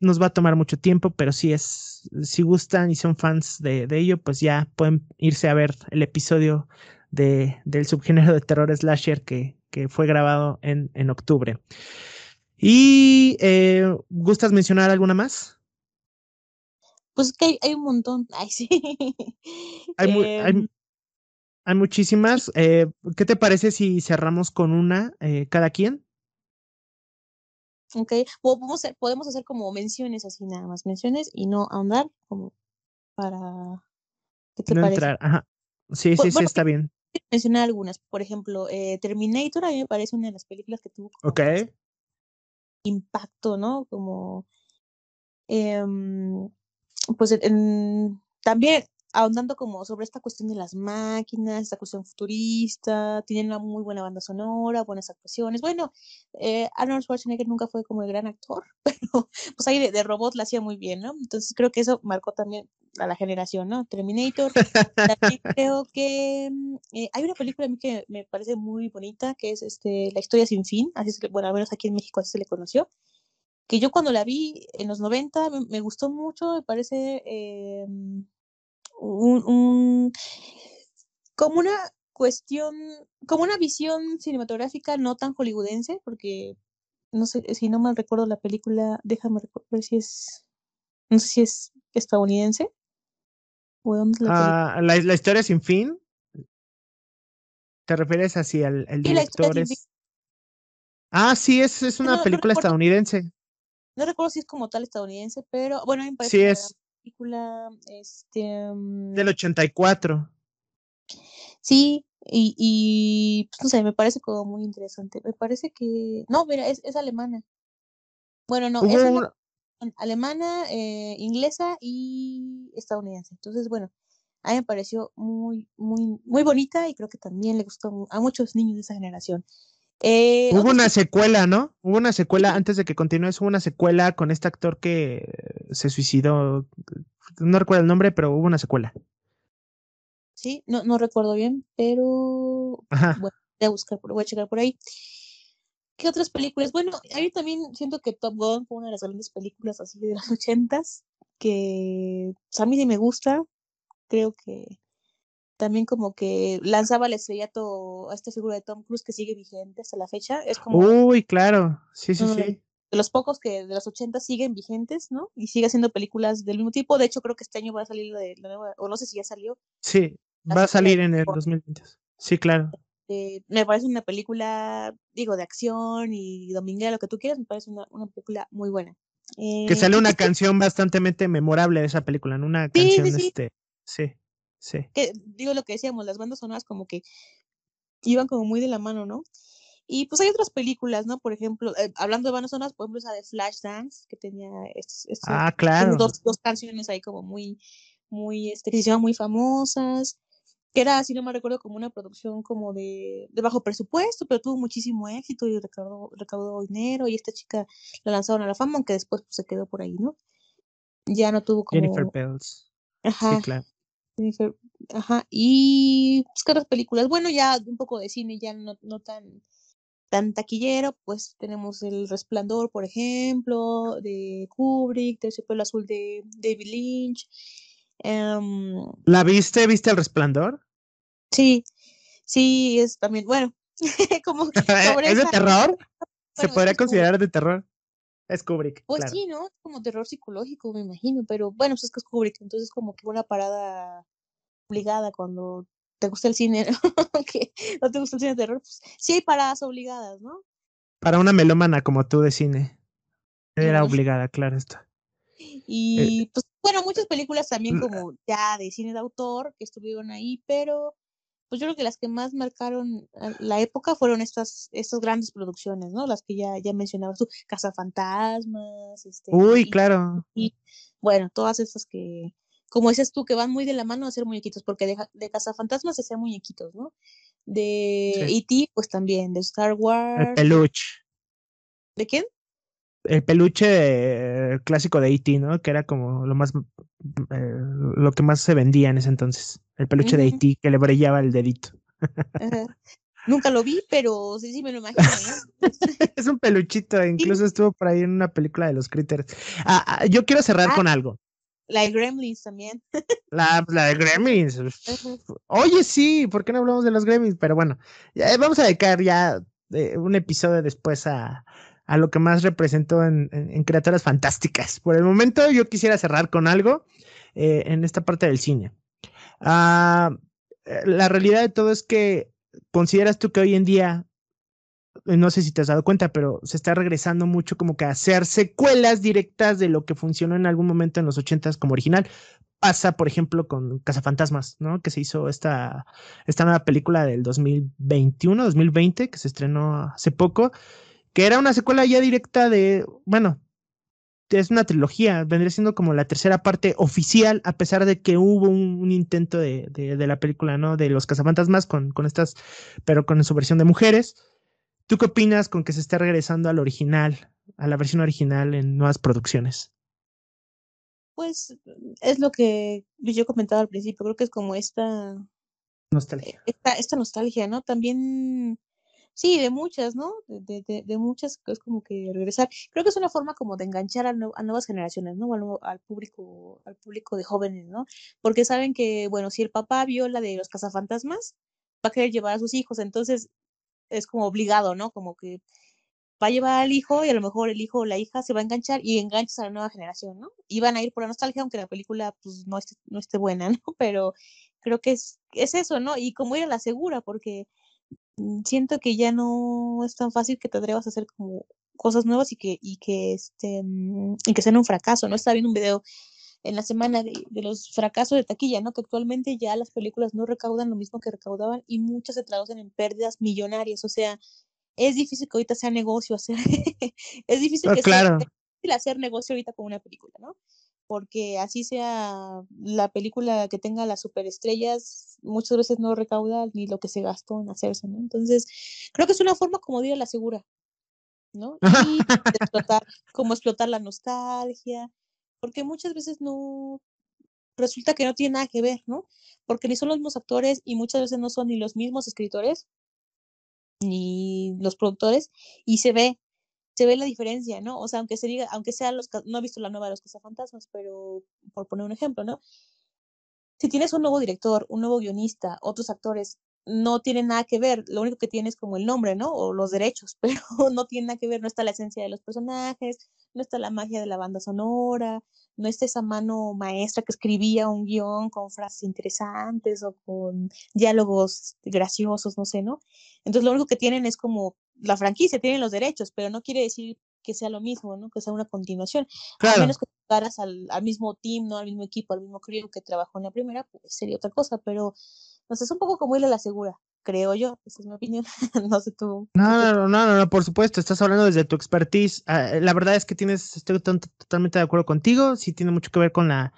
nos va a tomar mucho tiempo, pero si es, si gustan y son fans de, ello, pues ya pueden irse a ver el episodio de, del subgénero de terror slasher que, que fue grabado en, en octubre. ¿Y eh, gustas mencionar alguna más? Pues que hay, hay, un montón. Ay, sí. Hay, mu eh, hay, hay muchísimas. Eh, ¿Qué te parece si cerramos con una eh, cada quien? Ok, podemos hacer, podemos hacer como menciones así nada más, menciones y no ahondar como para... ¿Qué te no parece? Entrar. Ajá. Sí, sí, bueno, sí, está bien. Mencionar algunas, por ejemplo, eh, Terminator a mí me parece una de las películas que tuvo okay. impacto, ¿no? Como... Eh, pues en, también ahondando como sobre esta cuestión de las máquinas, esta cuestión futurista, tienen una muy buena banda sonora, buenas actuaciones. Bueno, eh, Arnold Schwarzenegger nunca fue como el gran actor, pero pues ahí de, de robot la hacía muy bien, ¿no? Entonces creo que eso marcó también a la generación, ¿no? Terminator. También creo que mm, eh, hay una película a mí que me parece muy bonita, que es este La historia sin fin, así es, bueno, al menos aquí en México así se le conoció que yo cuando la vi en los 90 me, me gustó mucho, me parece eh, un, un, como una cuestión, como una visión cinematográfica no tan hollywoodense, porque no sé si no mal recuerdo la película, déjame ver si es, no sé si es estadounidense. ¿O dónde la, ah, la, la, historia sin fin. ¿Te refieres así al director? Es... Ah, sí, es, es una no, película no estadounidense. No recuerdo si es como tal estadounidense, pero bueno, me parece sí, que es. película este, um... del 84. Sí, y, y pues, no sé, me parece como muy interesante. Me parece que. No, mira, es, es alemana. Bueno, no, es una... alemana, eh, inglesa y estadounidense. Entonces, bueno, a mí me pareció muy, muy, muy bonita y creo que también le gustó a muchos niños de esa generación. Eh, hubo una secuela, ¿no? Hubo una secuela, antes de que continúes, hubo una secuela con este actor que se suicidó. No recuerdo el nombre, pero hubo una secuela. Sí, no, no recuerdo bien, pero Ajá. voy a buscar, voy a checar por ahí. ¿Qué otras películas? Bueno, yo también siento que Top Gun fue una de las grandes películas así de los ochentas, que pues, a mí sí me gusta. Creo que también como que lanzaba el estrellato a esta figura de Tom Cruise que sigue vigente hasta la fecha. Es como. Uy, claro. Sí, sí, sí. De los pocos que de los 80 siguen vigentes, ¿no? Y sigue haciendo películas del mismo tipo. De hecho, creo que este año va a salir la, de, la nueva, o no sé si ya salió. Sí, va a salir en el 2020. Sí, claro. Eh, me parece una película, digo, de acción y dominguera, lo que tú quieras, me parece una, una película muy buena. Eh, que sale una canción bastante memorable de esa película, ¿no? Una sí, canción, sí, sí. este, sí. Sí. Que digo lo que decíamos, las bandas sonoras como que iban como muy de la mano, ¿no? Y pues hay otras películas, ¿no? Por ejemplo, eh, hablando de bandas sonoras, por ejemplo, esa de Flashdance, que tenía estos, estos, ah, claro. dos, dos, canciones ahí como muy, muy, este, que se llaman muy famosas, que era, si no me recuerdo, como una producción como de, de bajo presupuesto, pero tuvo muchísimo éxito y recaudó, recaudó dinero y esta chica la lanzaron a la fama, aunque después pues, se quedó por ahí, ¿no? Ya no tuvo como... Jennifer Bells. Ajá. Sí, claro. Ajá, y pues, ¿qué otras películas? Bueno, ya un poco de cine, ya no, no tan, tan taquillero, pues tenemos El Resplandor, por ejemplo, de Kubrick, Terciopelo Azul de David Lynch. Um, ¿La viste? ¿Viste El Resplandor? Sí, sí, es también, bueno, como ¿Es de terror? Bueno, ¿Se podría considerar de terror? Es Kubrick. Pues claro. sí, ¿no? Como terror psicológico, me imagino, pero bueno, pues es que es Kubrick, entonces como que una parada obligada cuando te gusta el cine, ¿no? que no te gusta el cine de terror, pues sí hay paradas obligadas, ¿no? Para una melómana como tú de cine. Era obligada, claro está. Y eh, pues bueno, muchas películas también como ya de cine de autor que estuvieron ahí, pero pues yo creo que las que más marcaron la época fueron estas, estas grandes producciones, ¿no? Las que ya, ya mencionabas tú, Cazafantasmas, este. Uy, claro. Y bueno, todas estas que, como dices tú, que van muy de la mano a hacer muñequitos, porque de, de Cazafantasmas se hacían muñequitos, ¿no? De E.T., pues también, de Star Wars. El peluche. ¿De quién? El peluche clásico de E.T., ¿no? Que era como lo más, eh, lo que más se vendía en ese entonces. El peluche de E.T. que le brillaba el dedito. Nunca lo vi, pero sí, sí me lo imagino. es un peluchito, incluso estuvo por ahí en una película de los Critters. Ah, ah, yo quiero cerrar con ah, algo. La de Gremlins también. La, la de Gremlins. Oye, sí, ¿por qué no hablamos de los Gremlins? Pero bueno, ya, vamos a dedicar ya eh, un episodio después a, a, lo que más representó en, en, criaturas fantásticas. Por el momento yo quisiera cerrar con algo eh, en esta parte del cine. Eh, la realidad de todo es que consideras tú que hoy en día no sé si te has dado cuenta, pero se está regresando mucho como que a hacer secuelas directas de lo que funcionó en algún momento en los ochentas como original. Pasa, por ejemplo, con Cazafantasmas, ¿no? Que se hizo esta, esta nueva película del 2021, 2020, que se estrenó hace poco, que era una secuela ya directa de, bueno, es una trilogía, vendría siendo como la tercera parte oficial, a pesar de que hubo un, intento de, de, la película, ¿no? De los cazafantasmas con, con estas, pero con su versión de mujeres. ¿Tú qué opinas con que se esté regresando al original, a la versión original en nuevas producciones? Pues es lo que yo comentaba al principio, creo que es como esta nostalgia. Esta, esta nostalgia, ¿no? También, sí, de muchas, ¿no? De, de, de, muchas, es como que regresar. Creo que es una forma como de enganchar a, a nuevas generaciones, ¿no? Al, público, al público de jóvenes, ¿no? Porque saben que, bueno, si el papá vio la de los cazafantasmas, va a querer llevar a sus hijos, entonces es como obligado, ¿no? Como que va a llevar al hijo y a lo mejor el hijo o la hija se va a enganchar y enganchas a la nueva generación, ¿no? Y van a ir por la nostalgia, aunque la película pues no esté, no esté buena, ¿no? Pero creo que es, es eso, ¿no? Y como ir a la segura, porque siento que ya no es tan fácil que te atrevas a hacer como cosas nuevas y que, y que, este, mm, y que sean un fracaso, ¿no? Estaba viendo un video en la semana de, de, los fracasos de taquilla, ¿no? Que actualmente ya las películas no recaudan lo mismo que recaudaban y muchas se traducen en pérdidas millonarias. O sea, es difícil que ahorita sea negocio hacer, es difícil que claro. sea hacer negocio ahorita con una película, ¿no? Porque así sea la película que tenga las superestrellas, muchas veces no recauda ni lo que se gastó en hacerse, ¿no? Entonces, creo que es una forma como de ir a la segura, ¿no? Y explotar, como explotar la nostalgia, porque muchas veces no, resulta que no tiene nada que ver, ¿no? Porque ni son los mismos actores y muchas veces no son ni los mismos escritores ni los productores y se ve, se ve la diferencia, ¿no? O sea, aunque se diga, aunque sea los, no he visto la nueva de los cazafantasmas, pero por poner un ejemplo, ¿no? Si tienes un nuevo director, un nuevo guionista, otros actores, no tienen nada que ver, lo único que tiene es como el nombre, ¿no? O los derechos, pero no tiene nada que ver, no está la esencia de los personajes, no está la magia de la banda sonora, no está esa mano maestra que escribía un guion con frases interesantes o con diálogos graciosos, no sé, ¿no? Entonces lo único que tienen es como la franquicia, tienen los derechos, pero no quiere decir que sea lo mismo, ¿no? Que sea una continuación. A menos que llegaras al, al, mismo team, ¿no? Al mismo equipo, al mismo crew que trabajó en la primera, pues sería otra cosa, pero no sé, es un poco como ir a la segura creo yo, esa es mi opinión, no sé tú. No, no, no, no, por supuesto, estás hablando desde tu expertise. Ah, la verdad es que tienes, estoy totalmente de acuerdo contigo, sí tiene mucho que ver con la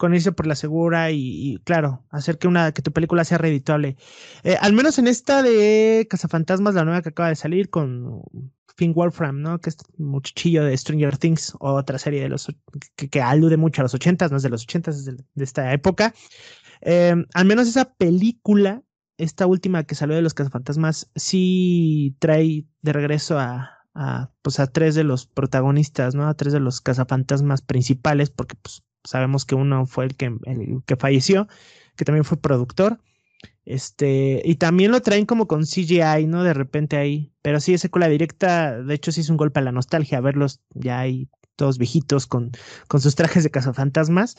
con irse por la segura y, claro, hacer que una que tu película sea redituable. Eh, al menos en esta de Cazafantasmas, la nueva que acaba de salir con Finn Wolfram, ¿no? Que es muchachillo de Stranger Things, otra serie de los que, alude mucho a los ochentas, no es de los ochentas, es de, esta época. Eh, al menos esa película esta última que salió de los cazafantasmas sí trae de regreso a, a, pues a tres de los protagonistas, ¿no? A tres de los cazafantasmas principales, porque pues sabemos que uno fue el que, que falleció, que también fue productor. Este, y también lo traen como con CGI, ¿no? De repente ahí. Pero sí, es la directa, de hecho sí es un golpe a la nostalgia, verlos ya ahí todos viejitos con, con sus trajes de cazafantasmas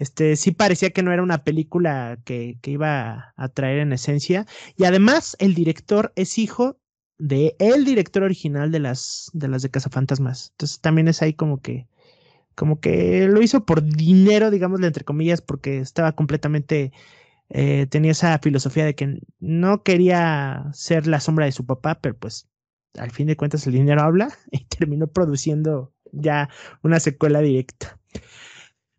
este sí parecía que no era una película que, que, iba a traer en esencia. Y además, el director es hijo de el director original de las de las de Cazafantasmas. Entonces también es ahí como que como que lo hizo por dinero, digámosle entre comillas, porque estaba completamente Eh, tenía esa filosofía de que no quería ser la sombra de su papá, pero pues al fin de cuentas el dinero habla y terminó produciendo ya una secuela directa.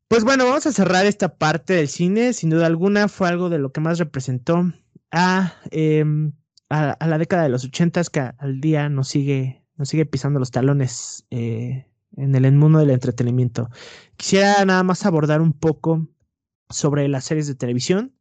Pues bueno, vamos a cerrar esta parte del cine. Sin duda alguna fue algo de lo que más representó a, em, a, la década de los ochentas que al día nos sigue, nos sigue pisando los talones eh, en el mundo del entretenimiento. Quisiera nada más abordar un poco sobre las series de televisión.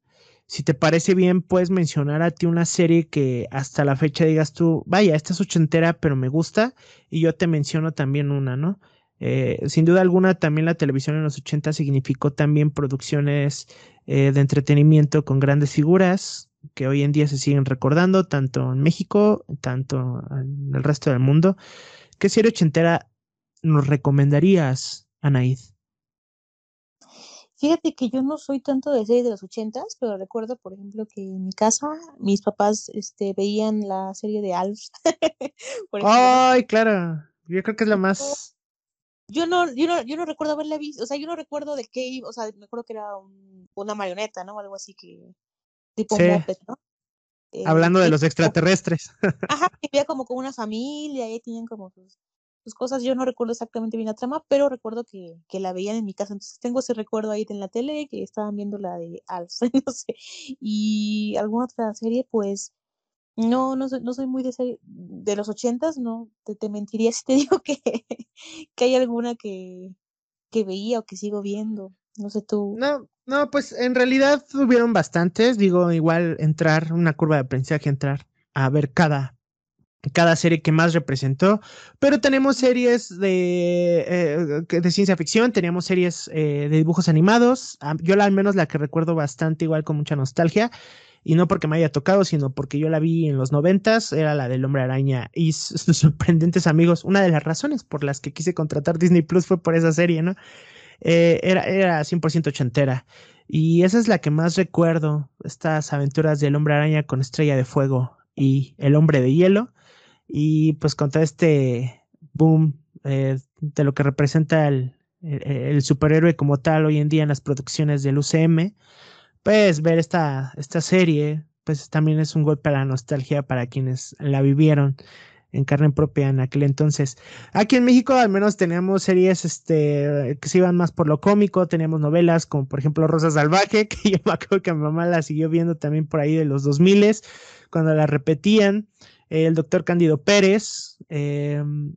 Si te parece bien, puedes mencionar a ti una serie que hasta la fecha digas tú, vaya, esta es ochentera, pero me gusta, y yo te menciono también una, ¿no? Eh, sin duda alguna, también la televisión en los 80 significó también producciones eh, de entretenimiento con grandes figuras que hoy en día se siguen recordando, tanto en México, tanto en el resto del mundo. ¿Qué serie ochentera nos recomendarías, Anaid? Fíjate que yo no soy tanto de series de los ochentas, pero recuerdo, por ejemplo, que en mi casa mis papás este, veían la serie de Alf. Ay, claro. Yo creo que es la más. Yo no, yo no, yo no recuerdo haberla visto, o sea, yo no recuerdo de qué, o sea, me acuerdo que era una marioneta, ¿no? Algo así que, tipo sí. ¿no? Hablando de los extraterrestres. Ajá, que había como con una familia, y tenían como sus, sus cosas. Yo no recuerdo exactamente bien la trama, pero recuerdo que, que, la veían en mi casa. Entonces tengo ese recuerdo ahí en la tele, que estaban viendo la de Alf, no sé. Y alguna otra serie, pues, no, no soy, no soy muy de serie, de los ochentas, no, te, te, mentiría si te digo que, que hay alguna que, que veía o que sigo viendo. No sé tú. No, no, pues en realidad hubieron bastantes. Digo, igual entrar, una curva de aprendizaje, entrar a ver cada cada serie que más representó, pero tenemos series de, eh, de ciencia ficción, teníamos series eh, de dibujos animados, yo la, al menos la que recuerdo bastante igual con mucha nostalgia, y no porque me haya tocado, sino porque yo la vi en los noventas, era la del hombre araña y sus sorprendentes amigos, una de las razones por las que quise contratar Disney Plus fue por esa serie, ¿no? Eh, era, era 100% ochentera. Y esa es la que más recuerdo, estas aventuras del hombre araña con estrella de fuego y el hombre de hielo y pues con todo este boom eh, de lo que representa el, el, superhéroe como tal hoy en día en las producciones del UCM, pues ver esta, esta serie, pues también es un golpe a la nostalgia para quienes la vivieron en carne propia en aquel entonces. Aquí en México al menos teníamos series este, que se iban más por lo cómico, teníamos novelas como por ejemplo Rosa Salvaje, que yo me acuerdo que mi mamá la siguió viendo también por ahí de los 2000 cuando la repetían el doctor Cándido Pérez, em,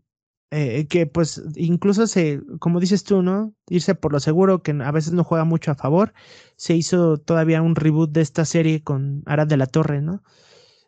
eh, que pues incluso se, como dices tú, ¿no? Irse por lo seguro, que a veces no juega mucho a favor. Se hizo todavía un reboot de esta serie con Arad de la Torre, ¿no?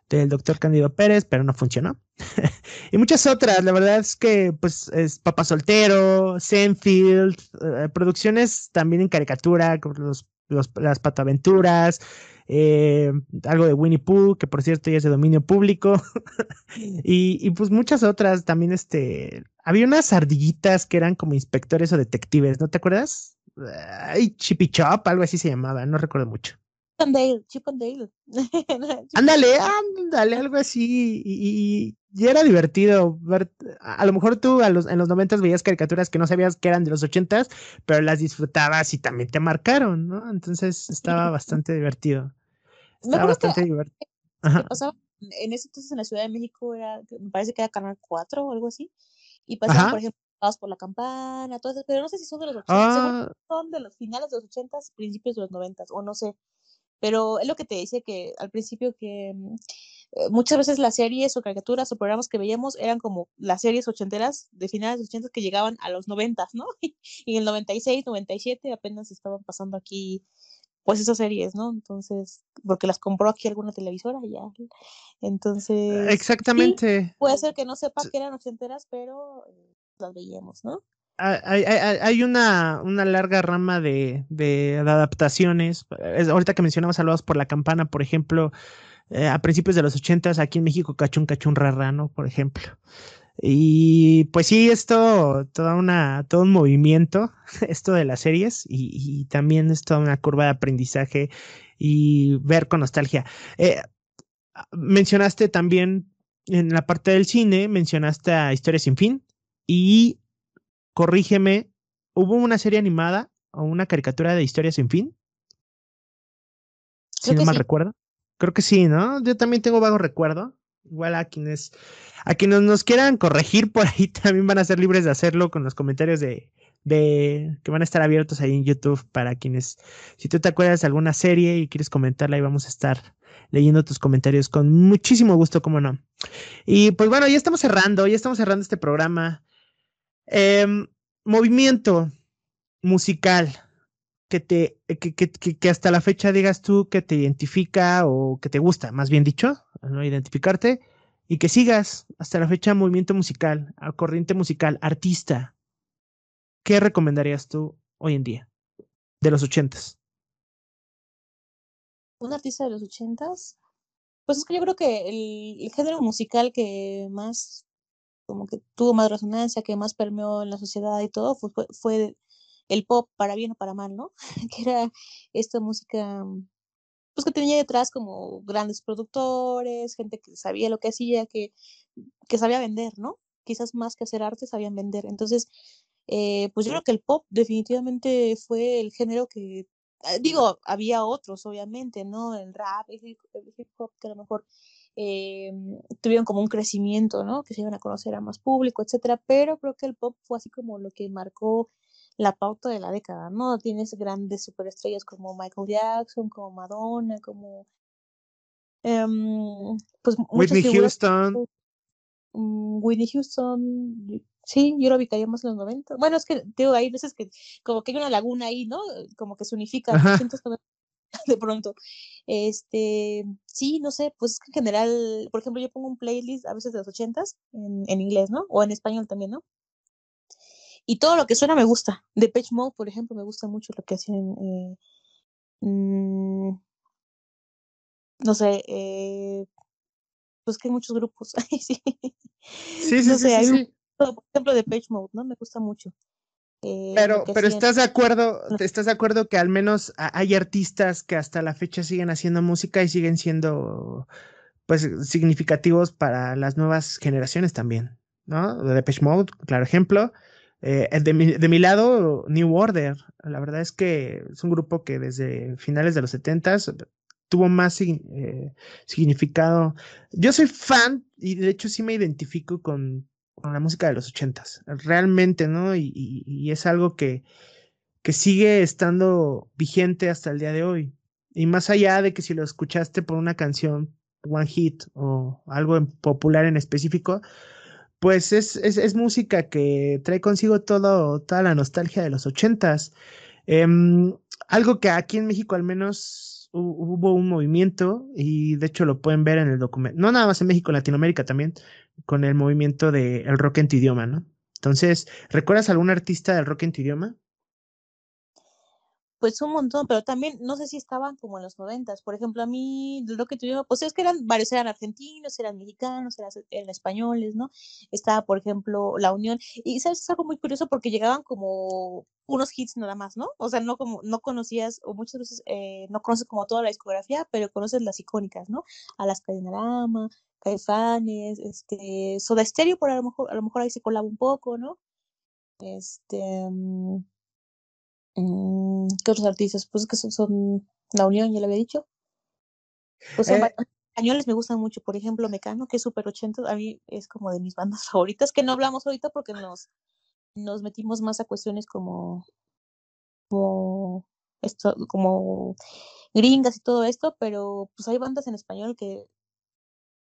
Del doctor Cándido Pérez, pero no funcionó. y muchas otras, la verdad es que pues es Papa Soltero, Senfield, eh, producciones también en caricatura, los, los, las pataventuras, eh, algo de Winnie Pooh, que por cierto ya es de dominio público, y, y, pues muchas otras también, este, había unas ardillitas que eran como inspectores o detectives, ¿no te acuerdas? Ay, Chippy Chop, algo así se llamaba, no recuerdo mucho. Chip and Dale, Chip and Dale. ándale, ándale, algo así. Y, y, era divertido ver. A, lo mejor tú a los, en los noventas veías caricaturas que no sabías que eran de los ochentas, pero las disfrutabas y también te marcaron, ¿no? Entonces estaba bastante divertido. Estaba bastante divertido. En ese entonces en la Ciudad de México era, me parece que era Canal 4 o algo así. Y pasaban, por ejemplo, por la campana, todo eso, pero no sé si son de los 80, ah. son de los finales de los 80, principios de los 90, o no sé. Pero es lo que te decía que al principio que mm, eh, muchas veces las series o caricaturas o programas que veíamos eran como las series ochenteras de finales de los ochentas que llegaban a los noventas, ¿no? y en el 96, 97 apenas estaban pasando aquí pues esas series, ¿no? Entonces, porque las compró aquí alguna televisora ya. Entonces. Exactamente. puede ser que no sepa que eran ochenteras, pero eh, las veíamos, ¿no? Hay, una, una, larga rama de, de, adaptaciones. ahorita que mencionamos Saludos por la Campana, por ejemplo, eh, a principios de los ochentas, aquí en México, Cachún Cachún Rarrano, por ejemplo. Y pues sí, esto, toda una, todo un movimiento, esto de las series, y, y también es toda una curva de aprendizaje y ver con nostalgia. Eh, mencionaste también en la parte del cine, mencionaste a Historia sin fin, y corrígeme, ¿hubo una serie animada o una caricatura de historia sin fin? si no mal recuerdo. Creo que sí, ¿no? Yo también tengo vago recuerdo. Igual a quienes, a quienes nos quieran corregir por ahí también van a ser libres de hacerlo con los comentarios de, de que van a estar abiertos ahí en YouTube para quienes, si tú te acuerdas de alguna serie y quieres comentarla, ahí vamos a estar leyendo tus comentarios con muchísimo gusto, cómo no. Y pues bueno, ya estamos cerrando, ya estamos cerrando este programa. Em, movimiento musical que te que, que, que, hasta la fecha digas tú que te identifica o que te gusta, más bien dicho, no identificarte y que sigas hasta la fecha movimiento musical, corriente musical, artista. ¿Qué recomendarías tú hoy en día de los ochentas? Un artista de los ochentas. Pues es que yo creo que el, género musical que más como que tuvo más resonancia, que más permeó en la sociedad y todo, fue, fue el pop, para bien o para mal, ¿no? que era esta música, pues que tenía detrás como grandes productores, gente que sabía lo que hacía, que, que sabía vender, ¿no? Quizás más que hacer arte, sabían vender. Entonces, eh, pues yo creo que el pop definitivamente fue el género que, ah, digo, había otros, obviamente, ¿no? El rap, el hip, hop, que a lo mejor eh, tuvieron como un crecimiento, ¿no? Que se iban a conocer a más público, etcétera, pero creo que el pop fue así como lo que marcó la pauta de la década, ¿no? Tienes grandes superestrellas como Michael Jackson, como Madonna, como em, pues Whitney Houston. Mm, Whitney Houston, sí, yo lo ubicaría más en los 90. Bueno, es que digo, hay veces que como que hay una laguna ahí, ¿no? Como que se unifica de pronto. Este, sí, no sé, pues es que en general, por ejemplo, yo pongo un playlist a veces de los ochentas en, en inglés, ¿no? O en español también, ¿no? Y todo lo que suena me gusta. De Pitch Mode, por ejemplo, me gusta mucho lo que hacen. Eh, mm, no sé, eh, pues que hay muchos grupos. sí, sí, sí, sí, hay por ejemplo, de Page Mode, ¿no? Me gusta mucho. Eh, pero, pero estás de acuerdo, estás de acuerdo que al menos hay artistas que hasta la fecha siguen haciendo música y siguen siendo pues significativos para las nuevas generaciones también, ¿no? De Depeche Mode, claro ejemplo. Eh, de, mi, de, mi, lado, New Order, la verdad es que es un grupo que desde finales de los 70 tuvo más eh, significado. Yo soy fan y de hecho sí me identifico con, con la música de los 80 realmente, ¿no? Y, y, es algo que, que sigue estando vigente hasta el día de hoy. Y más allá de que si lo escuchaste por una canción, one hit o algo popular en específico, pues es, es, música que trae consigo todo, toda la nostalgia de los ochentas. Em, algo que aquí en México al menos hubo un movimiento y de hecho lo pueden ver en el documento, no nada más en México, en Latinoamérica también, con el movimiento del el rock en tu idioma, ¿no? Entonces, ¿recuerdas algún artista del rock en tu idioma? Pues un montón, pero también no sé si estaban como en los noventas. Por ejemplo, a mí lo que tuvimos, pues es que eran varios, eran argentinos, eran mexicanos, eran, españoles, ¿no? Estaba, por ejemplo, La Unión. Y sabes, es algo muy curioso porque llegaban como unos hits nada más, ¿no? O sea, no como, no conocías, o muchas veces eh, no conoces como toda la discografía, pero conoces las icónicas, ¿no? A las Cadenarama, Caifanes, este, Soda Stereo, por a lo mejor, a lo mejor ahí se colaba un poco, ¿no? Este, mm, ¿Qué otros artistas? Pues que son, La Unión, ya le había dicho. Pues son eh españoles me gustan mucho, por ejemplo, Mecano, que es super 80, a mí es como de mis bandas favoritas, que no hablamos ahorita porque nos, nos metimos más a cuestiones como, como, esto, como gringas y todo esto, pero pues hay bandas en español que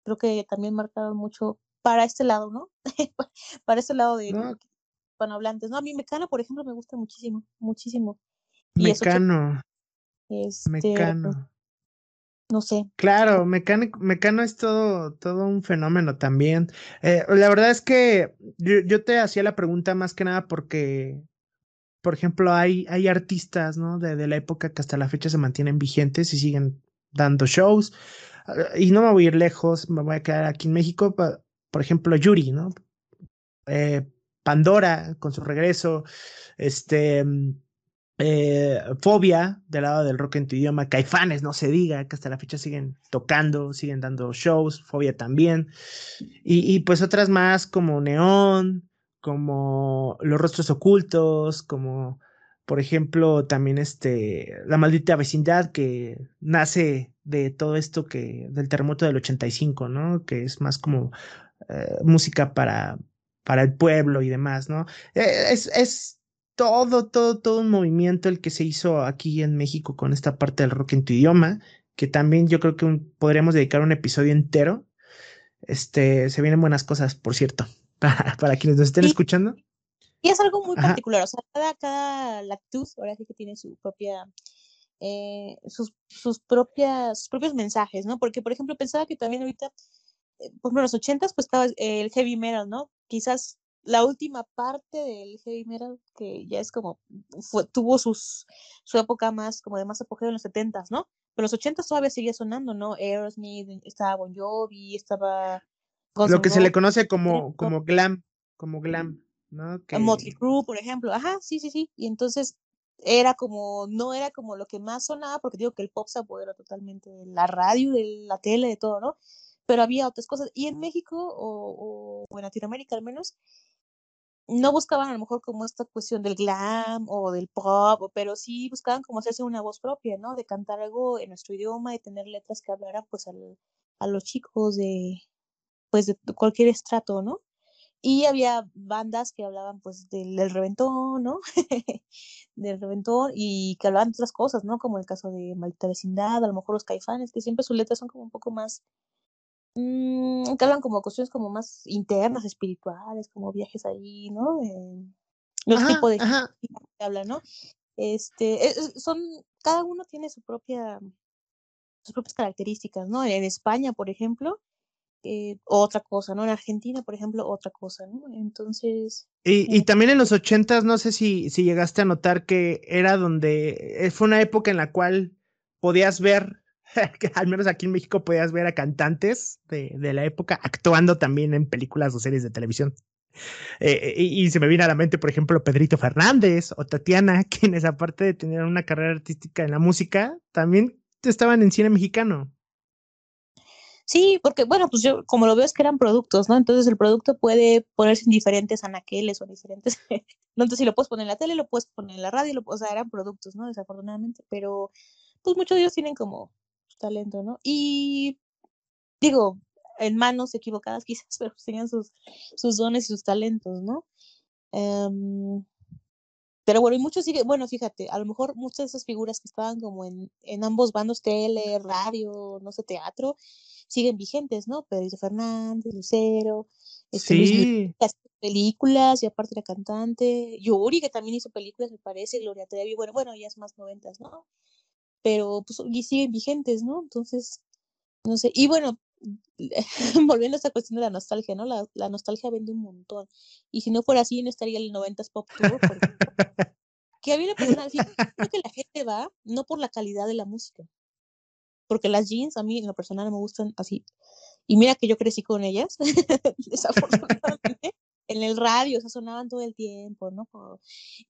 creo que también marcaron mucho para este lado, ¿no? para este lado de, hablantes No, a mí Mecano, por ejemplo, me gusta muchísimo, muchísimo. Mecano. Este, Mecano. No sé. Claro, Mecano, Mecano es todo, todo un fenómeno también. Eh, la verdad es que yo, te hacía la pregunta más que nada porque, por ejemplo, hay, hay artistas, ¿no? De, de la época que hasta la fecha se mantienen vigentes y siguen dando shows. Y no me voy a ir lejos, me voy a quedar aquí en México. Por ejemplo, Yuri, ¿no? Eh, Pandora con su regreso, este, eh, Fobia del lado del rock en tu idioma, Caifanes, no se diga, que hasta la fecha siguen tocando, siguen dando shows, Fobia también, y, pues otras más como Neón, como Los Rostros Ocultos, como Por ejemplo, también este, La maldita vecindad que nace de todo esto que, del terremoto del 85, ¿no? Que es más como eh, música para, para el pueblo y demás, ¿no? Eh, es, es todo, todo, todo un movimiento el que se hizo aquí en México con esta parte del rock en tu idioma, que también yo creo que podríamos dedicar un episodio entero. Este, se vienen buenas cosas, por cierto, para, para quienes nos estén escuchando. Y es algo muy particular, o sea, cada, cada lactus ahora sí que tiene su propia, eh, sus, sus, propias, sus propios mensajes, ¿no? Porque, por ejemplo, pensaba que también ahorita, eh, por ejemplo, en los ochentas, pues estaba el heavy metal, ¿no? Quizás la última parte del heavy metal, que ya es como, fue, tuvo sus, su época más, como de más apogeo en los setentas, ¿no? Pero los ochentas todavía seguía sonando, ¿no? Aerosmith, estaba Bon Jovi, estaba... Lo que se le conoce como, como glam, como glam. ¿no? Que... Motley Crue, por ejemplo, ajá, sí, sí, sí, y entonces era como, no era como lo que más sonaba, porque digo que el pop se apoderó totalmente de la radio, de la tele, de todo, ¿no? Pero había otras cosas, y en México, o, o en Latinoamérica al menos, no buscaban a lo mejor como esta cuestión del glam o del pop, pero sí buscaban como hacerse una voz propia, ¿no? De cantar algo en nuestro idioma y tener letras que hablaran pues al, a los chicos de pues de cualquier estrato, ¿no? Y había bandas que hablaban pues del, reventón, ¿no? del reventón y que hablaban de otras cosas, ¿no? Como el caso de Maldita Vecindad, a lo mejor los caifanes, que siempre sus letras son como un poco más, mmm, que hablan como cuestiones como más internas, espirituales, como viajes ahí, ¿no? Eh, los tipos de que hablan, ¿no? Este, son, cada uno tiene su propia, sus propias características, ¿no? En España, por ejemplo, eh, otra cosa, ¿no? En Argentina, por ejemplo, otra cosa, ¿no? Entonces... Y, y eh también en los ochentas, no sé si, si llegaste a notar que era donde, eh, fue una época en la cual podías ver, que al menos aquí en México podías ver a cantantes de, de la época actuando también en películas o series de televisión. Eh, y, y, se me viene a la mente, por ejemplo, Pedrito Fernández o Tatiana, quienes aparte de tener una carrera artística en la música, también estaban en cine mexicano. Sí, porque bueno, pues yo como lo veo es que eran productos, ¿no? Entonces el producto puede ponerse en diferentes anaqueles o diferentes, no, entonces si lo puedes poner en la tele, lo puedes poner en la radio, lo, o sea, eran productos, ¿no? Desafortunadamente, pero pues muchos de ellos tienen como talento, ¿no? Y digo, en manos equivocadas quizás, pero pues tenían sus, sus dones y sus talentos, ¿no? Um, pero bueno, y muchos sigue, bueno, fíjate, a lo mejor muchas de esas figuras que estaban como en, en ambos bandos, tele, radio, no sé, teatro, siguen vigentes, ¿no? Pedro Fernández, Lucero, este, sí. Luis películas y aparte era cantante, Yuri que también hizo películas me parece, Gloria Trevi, bueno, bueno, ya es más noventas, ¿no? Pero pues y siguen vigentes, ¿no? Entonces, no sé, y bueno, volviendo a esta cuestión de la nostalgia, ¿no? La, la, nostalgia vende un montón. Y si no fuera así, no estaría el 90s Pop Tour. que a mí me personal, creo que la gente va no por la calidad de la música, porque las jeans a mí en lo personal me gustan así. Y mira que yo crecí con ellas, desafortunadamente, en el radio, o sea, sonaban todo el tiempo, ¿no?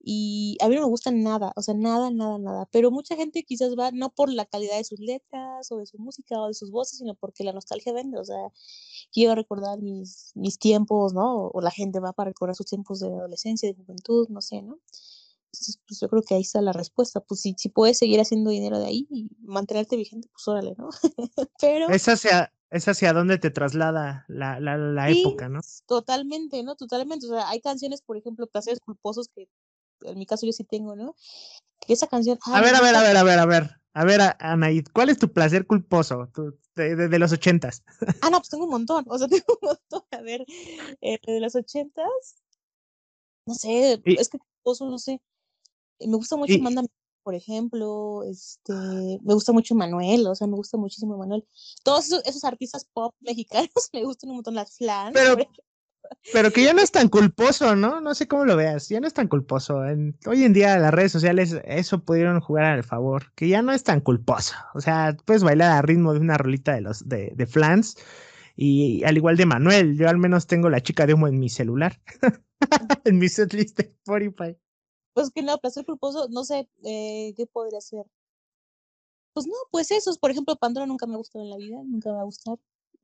Y a mí no me gustan nada, o sea, nada, nada, nada. Pero mucha gente quizás va no por la calidad de sus letras o de su música o de sus voces, sino porque la nostalgia vende, o sea, quiero recordar mis, mis tiempos, ¿no? O la gente va para recordar sus tiempos de adolescencia, de juventud, no sé, ¿no? pues yo creo que ahí está la respuesta. Pues si, si puedes seguir haciendo dinero de ahí y mantenerte vigente, pues órale, ¿no? Pero... Es hacia, es hacia dónde te traslada la, la, la época, ¿no? Totalmente, ¿no? Totalmente. O sea, hay canciones, por ejemplo, placeres culposos que en mi caso yo sí tengo, ¿no? Que esa canción... a ver, a ver, a ver, a ver, a ver. A ver, Anaid, ¿cuál es tu placer culposo de, de, los ochentas? Ah, no, pues tengo un montón. O sea, tengo un montón. A ver, eh, de los ochentas, no sé, es que culposo, no sé. Me gusta mucho Manda, por ejemplo, este, me gusta mucho Manuel, o sea, me gusta muchísimo Manuel. Todos esos, artistas pop mexicanos me gustan un montón las flans. Pero, pero que ya no es tan culposo, ¿no? No sé cómo lo veas, ya no es tan culposo. En, hoy en día las redes sociales eso pudieron jugar al favor, que ya no es tan culposo. O sea, puedes bailar a ritmo de una rolita de los de, de flans y al igual de Manuel, yo al menos tengo la chica de humo en mi celular, en mi setlist de Spotify. Pues que no, placer culposo, no sé eh, qué podría ser. Pues no, pues esos, por ejemplo, Pandora nunca me ha gustado en la vida, nunca me va a gustar.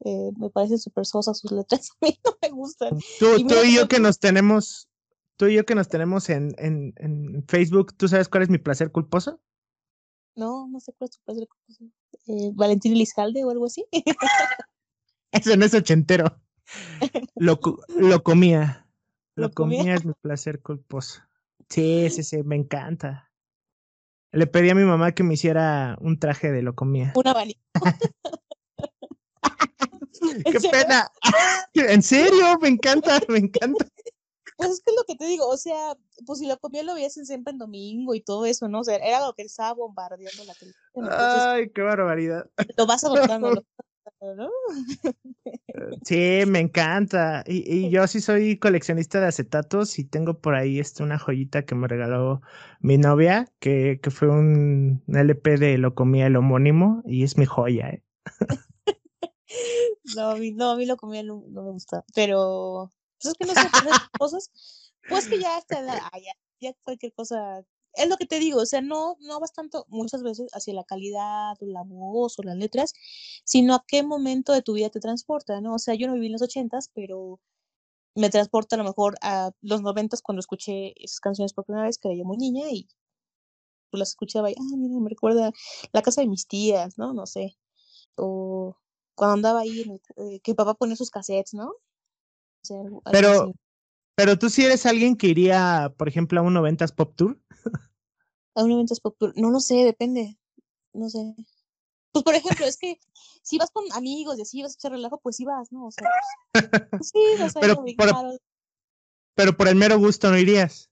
Eh, me parecen súper sosas sus letras, a mí no me gustan. Tú y, tú y yo que nos tenemos, tú y yo que nos tenemos en, en, en Facebook, ¿tú sabes cuál es mi placer culposo? No, no sé cuál es tu placer culposo. Eh, Valentín Elizalde o algo así. Eso no es ochentero. Lo, lo comía. Lo, ¿Lo comía? comía es mi placer culposo. Sí, sí, sí, me encanta. Le pedí a mi mamá que me hiciera un traje de lo comía. Un abanico. ¿En ¡Qué serio? pena! ¿En serio? Me encanta, me encanta. Pues es que es lo que te digo, o sea, pues si lo comía lo veías en siempre en domingo y todo eso, ¿no? O sea, era lo que estaba bombardeando la televisión. Entonces, Ay, qué barbaridad. lo vas adoptando, lo vas adoptando, ¿no? Sí, me encanta. Y, y yo sí soy coleccionista de acetatos y tengo por ahí este, una joyita que me regaló mi novia, que, que fue un LP de Lo comía el homónimo y es mi joya, ¿eh? No, a mí, no, a mí lo comía no, no me gusta, pero pues es que no sé, cosas, pues que ya hasta la, ya, ya cualquier cosa, es lo que te digo, o sea, no, no vas tanto muchas veces hacia la calidad o la voz o las letras, sino a qué momento de tu vida te transporta, ¿no? O sea, yo no viví en los ochentas, pero me transporta a lo mejor a los noventas cuando escuché esas canciones por primera vez, que era yo muy niña y pues las escuchaba y, ah, mira, me recuerda la casa de mis tías, ¿no? No sé, o cuando andaba ahí, en el- eh, que papá ponía sus cassettes, ¿no? O sea, Pero, así. Pero tú sí eres alguien que iría, por ejemplo, a un 90s Pop Tour. A un evento pop tour, no lo sé, depende, no sé. Pues, por ejemplo, es que si vas con amigos y así vas a echar relajo, pues sí vas, ¿no? O sea, pues, sí, vas a ir Pero por- Pero por el mero gusto no irías.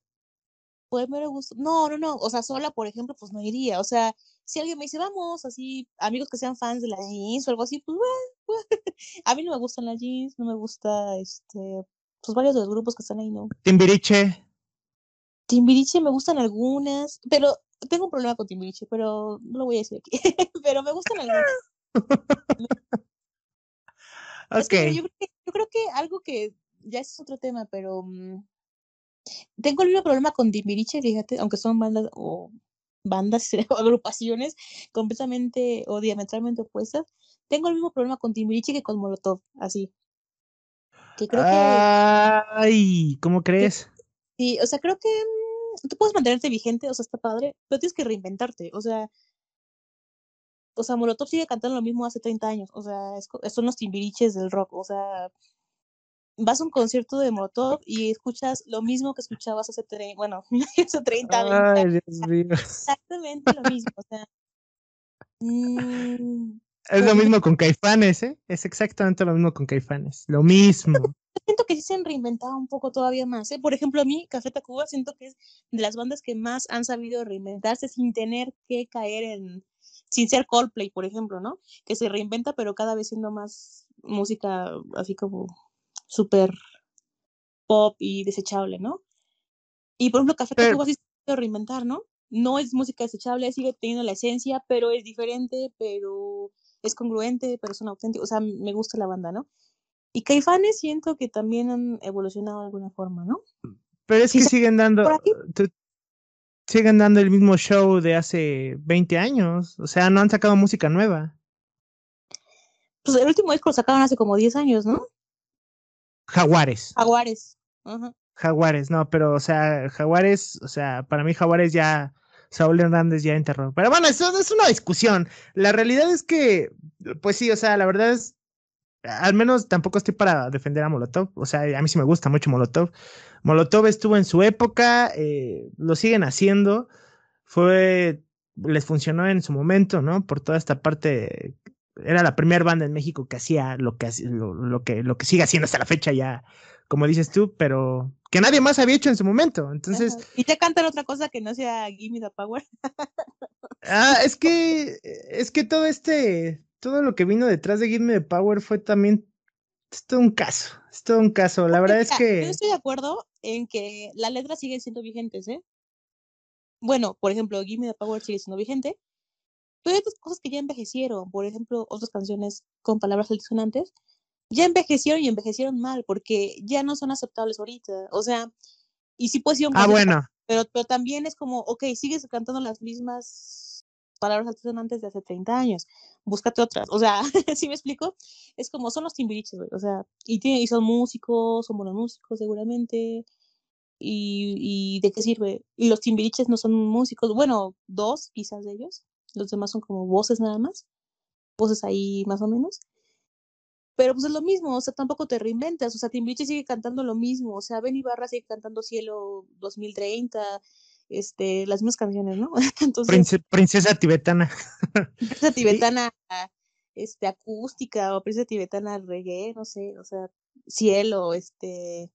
pues me gusta. No, no, no, o sea, sola, por ejemplo, pues no iría. O sea, si alguien me dice, vamos, así, amigos que sean fans de las jeans o algo así, pues, bueno, a mí no me gustan las jeans, no me gusta, este, pues varios de los grupos que están ahí, ¿no? Timbiriche. Timbiriche me gustan algunas, pero tengo un problema con Timbiriche, pero no lo voy a decir aquí. pero me gustan algunas. Es Ok. que yo, creo que yo creo que algo que ya es otro tema, pero mm, tengo el mismo problema con Timbiriche, fíjate, aunque son bandas o bandas o agrupaciones completamente o diametralmente opuestas. Tengo el mismo problema con Timbiriche que con Molotov, así. Que creo que. Ay, ¿cómo crees? Sí, o sea, creo que mm, tú puedes mantenerte vigente, o sea, está padre, pero tienes que reinventarte, o sea, o sea, Molotov sigue cantando lo mismo hace 30 años, o sea, es son los timbiriches del rock, o sea, vas a un concierto de Molotov y escuchas lo mismo que escuchabas hace, tre- bueno, hace 30, 20 Ay, años, Dios mío. exactamente lo mismo, o sea, mm, Es lo mismo con Caifanes, ¿eh? Es exactamente lo mismo con Caifanes. Lo mismo. siento que sí se han reinventado un poco todavía más, ¿eh? Por ejemplo, a mí, Café Tacuba, siento que es de las bandas que más han sabido reinventarse sin tener que caer en, sin ser Coldplay, por ejemplo, ¿no? Que se reinventa, pero cada vez siendo más música así como súper pop y desechable, ¿no? Y por ejemplo, Café Tacuba sí se ha sabido reinventar, ¿no? No es música desechable, sigue teniendo la esencia, pero es diferente, pero es congruente, pero son auténticos. O sea, me gusta la banda, ¿no? Y Caifanes siento que también han evolucionado de alguna forma, ¿no? Pero es que siguen dando, siguen dando el mismo show de hace 20 años. O sea, no han sacado música nueva. Pues el último disco lo sacaron hace como 10 años, ¿no? Jaguares. Jaguares. Jaguares, no, pero, o sea, Jaguares, o sea, para mí Jaguares ya, Saúl Hernández ya enterró. Pero bueno, eso es una discusión. La realidad es que, pues sí, o sea, la verdad es, al menos tampoco estoy para defender a Molotov. O sea, a mí sí me gusta mucho Molotov. Molotov estuvo en su época, eh, lo siguen haciendo. Fue, les funcionó en su momento, ¿no? Por toda esta parte. Era la primera banda en México que hacía lo que, lo, lo que, lo que sigue haciendo hasta la fecha ya, como dices tú, pero que nadie más había hecho en su momento. Entonces, Ajá. Y te cantan otra cosa que no sea Gimme the Power. Ah, es que, es que todo este, todo lo que vino detrás de Give Me the Power fue también, es todo un caso, es todo un caso. La verdad es que, Yo estoy de acuerdo en que las letras siguen siendo vigentes, ¿eh? Bueno, por ejemplo, Gimme the Power sigue siendo vigente, pero hay otras cosas que ya envejecieron. Por ejemplo, otras canciones con palabras altisonantes ya envejecieron y envejecieron mal porque ya no son aceptables ahorita. O sea, y sí puede ser un ah, bueno, pero, pero también es como, ok, sigues cantando las mismas palabras altisonantes de hace 30 años, búscate otras, o sea, ¿sí me explico? Es como, son los timbiriches, güey, o sea, y, tiene, y son músicos, son buenos músicos seguramente, ¿Y, de qué sirve? Y los timbiriches no son músicos, bueno, dos quizás de ellos, los demás son como voces nada más, voces ahí más o menos. Pero pues es lo mismo, o sea, tampoco te reinventas, o sea, Timbiriche sigue cantando lo mismo, o sea, Ben Ibarra sigue cantando Cielo 2030, este, las mismas canciones, ¿no? Entonces, princesa tibetana. Princesa tibetana, este, acústica, o princesa tibetana reggae, no sé, o sea, cielo, este,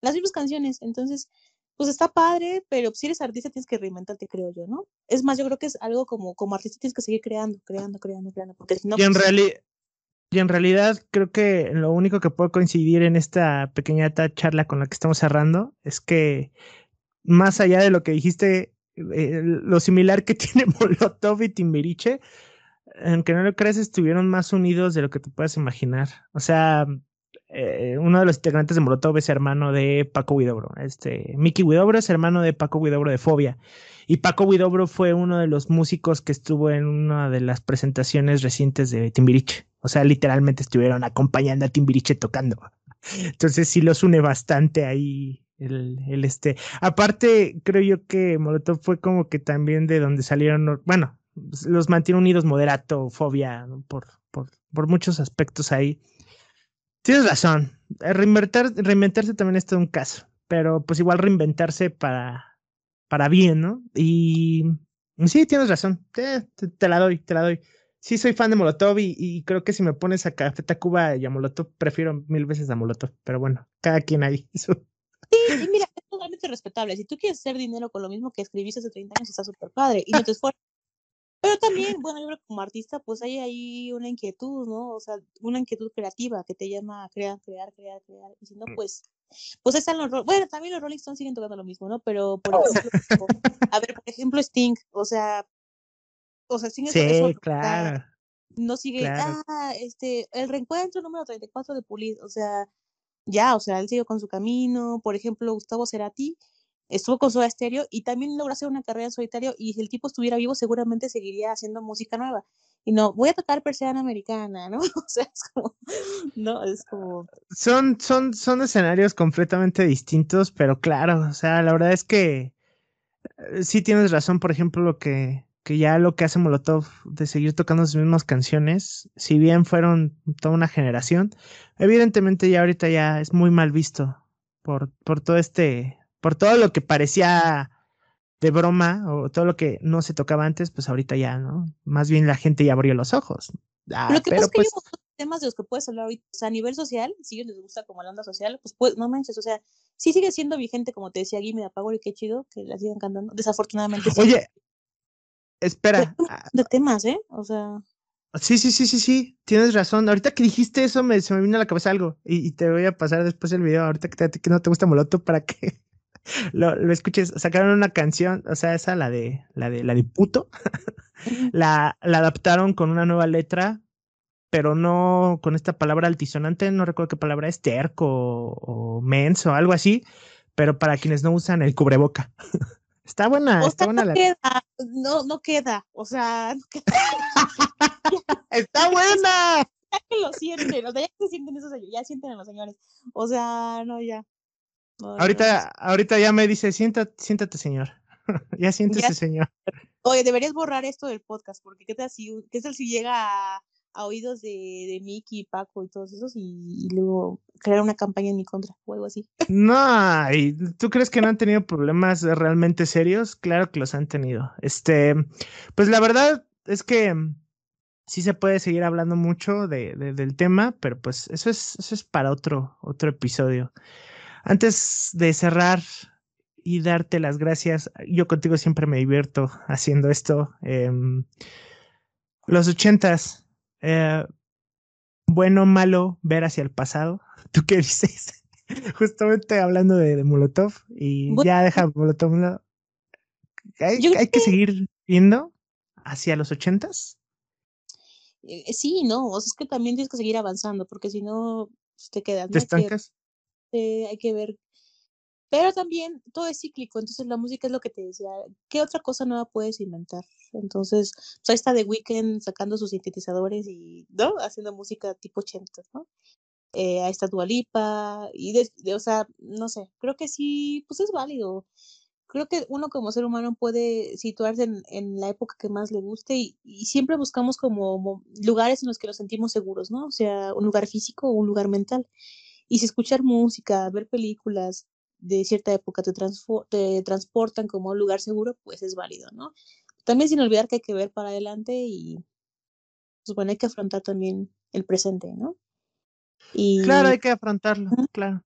las mismas canciones. Entonces, pues está padre, pero si eres artista tienes que reinventarte, creo yo, ¿no? Es más, yo creo que es algo como, como artista tienes que seguir creando, creando, creando, creando, porque si no... Y en, pues y en realidad creo que lo único que puedo coincidir en esta pequeña charla con la que estamos cerrando es que más allá de lo que dijiste, eh, lo similar que tiene Molotov y Timbiriche, aunque no lo creas, estuvieron más unidos de lo que te puedas imaginar. O sea, eh, uno de los integrantes de Molotov es hermano de Paco Huidobro. Este, Mickey Huidobro es hermano de Paco Huidobro de Fobia. Y Paco Huidobro fue uno de los músicos que estuvo en una de las presentaciones recientes de Timbiriche. O sea, literalmente estuvieron acompañando a Timbiriche tocando. Entonces sí los une bastante ahí el, el este. Aparte, creo yo que Molotov fue como que también de donde salieron, bueno, los mantiene unidos Moderato, Fobia, por, por, por muchos aspectos ahí. Tienes razón. Eh, reinventar, reinventarse también es todo un caso. Pero pues igual reinventarse para, para bien, ¿no? Y sí, tienes razón. Te, te, la doy, te la doy. Sí, soy fan de Molotov y, creo que si me pones a Café Tacuba y a Molotov, prefiero mil veces a Molotov. Pero bueno, cada quien ahí. Sí, mira, es totalmente respetable. Si tú quieres hacer dinero con lo mismo que escribiste hace 30 años, está súper padre y no te esfuerzas pero también, bueno, yo creo que como artista, pues hay ahí una inquietud, ¿no? O sea, una inquietud creativa que te llama a crear, crear, crear, crear. Y si no, mm. pues, pues están los... Bueno, también los Rolling Stones siguen tocando lo mismo, ¿no? Pero, por ejemplo, a ver, por ejemplo, Sting, o sea, o sea, Sting es sí, claro. No sigue, ah, este, el reencuentro número 34 de Pulis, o sea, ya, o sea, él sigue con su camino. Por ejemplo, Gustavo Cerati, estuvo con Soda Stereo y también logró hacer una carrera en solitario y si el tipo estuviera vivo seguramente seguiría haciendo música nueva. Y no, voy a tocar persiana americana, ¿no? O sea, es como, no, es como... Son, son, son escenarios completamente distintos, pero claro, o sea, la verdad es que eh, sí tienes razón, por ejemplo, lo que, que ya lo que hace Molotov de seguir tocando sus mismas canciones, si bien fueron toda una generación, evidentemente ya ahorita ya es muy mal visto por, por todo este por todo lo que parecía de broma o todo lo que no se tocaba antes, pues ahorita ya, ¿no? Más bien la gente ya abrió los ojos. Ah, lo que pasa es que hay pues temas de los que puedes hablar ahorita, o sea, a nivel social, si a ellos les gusta como la onda social, pues, pues no manches, o sea, sí sigue siendo vigente, como te decía Gimme Power y qué chido que la sigan cantando. Desafortunadamente. Oye, espera. Ah, de temas, ¿eh? O sea. Sí, sí, sí, sí, sí, tienes razón. Ahorita que dijiste eso, me, se me vino a la cabeza algo y, te voy a pasar después el video, ahorita que, que no te gusta Moloto, para que lo, lo, escuches, sacaron una canción, o sea, esa, la de, la de, la de puto, la, la adaptaron con una nueva letra, pero no con esta palabra altisonante, no recuerdo qué palabra es, terco o, menso o algo así, pero para quienes no usan el cubreboca. está buena, está buena no la... Queda, no, no queda, o sea, no queda. está buena. Ya que lo sienten, o sea, ya que sienten esos, ya sienten a los señores, o sea, no, ya ahorita, ahorita ya me dice, siéntate, siéntate señor. ya siéntese, señor. Oye, deberías borrar esto del podcast, porque qué tal si, qué tal si llega a, oídos de, de Mickey, Paco y todos esos y, luego crear una campaña en mi contra o algo así. No, ¿y ¿tú crees que no han tenido problemas realmente serios? Claro que los han tenido. Este, pues la verdad es que sí se puede seguir hablando mucho de, del tema, pero pues eso es, eso es para otro, otro episodio. Antes de cerrar y darte las gracias, yo contigo siempre me divierto haciendo esto. Em, los ochentas, eh, bueno o malo, ver hacia el pasado. ¿Tú qué dices? Justamente hablando de, Molotov y ya deja Molotov. ¿Hay, ¿Hay, que seguir viendo hacia los ochentas? Eh, sí, no, o sea, es que también tienes que seguir avanzando, porque si no, pues, te quedas. ¿Te estancas? Este, hay que ver. Pero también todo es cíclico, entonces la música es lo que te decía, ¿qué otra cosa nueva puedes inventar? Entonces, pues ahí está The Weeknd sacando sus sintetizadores y, ¿no? Haciendo música tipo 80, ¿no? eh, a esta Dualipa, y de, o sea, no sé, creo que sí, pues es válido. Creo que uno como ser humano puede situarse en, la época que más le guste y, y, siempre buscamos como lugares en los que nos sentimos seguros, ¿no? O sea, un lugar físico o un lugar mental. Y si escuchar música, ver películas de cierta época te, te transportan como a un lugar seguro, pues es válido, ¿no? También sin olvidar que hay que ver para adelante y, pues bueno, hay que afrontar también el presente, ¿no? Y, claro, hay que afrontarlo, claro.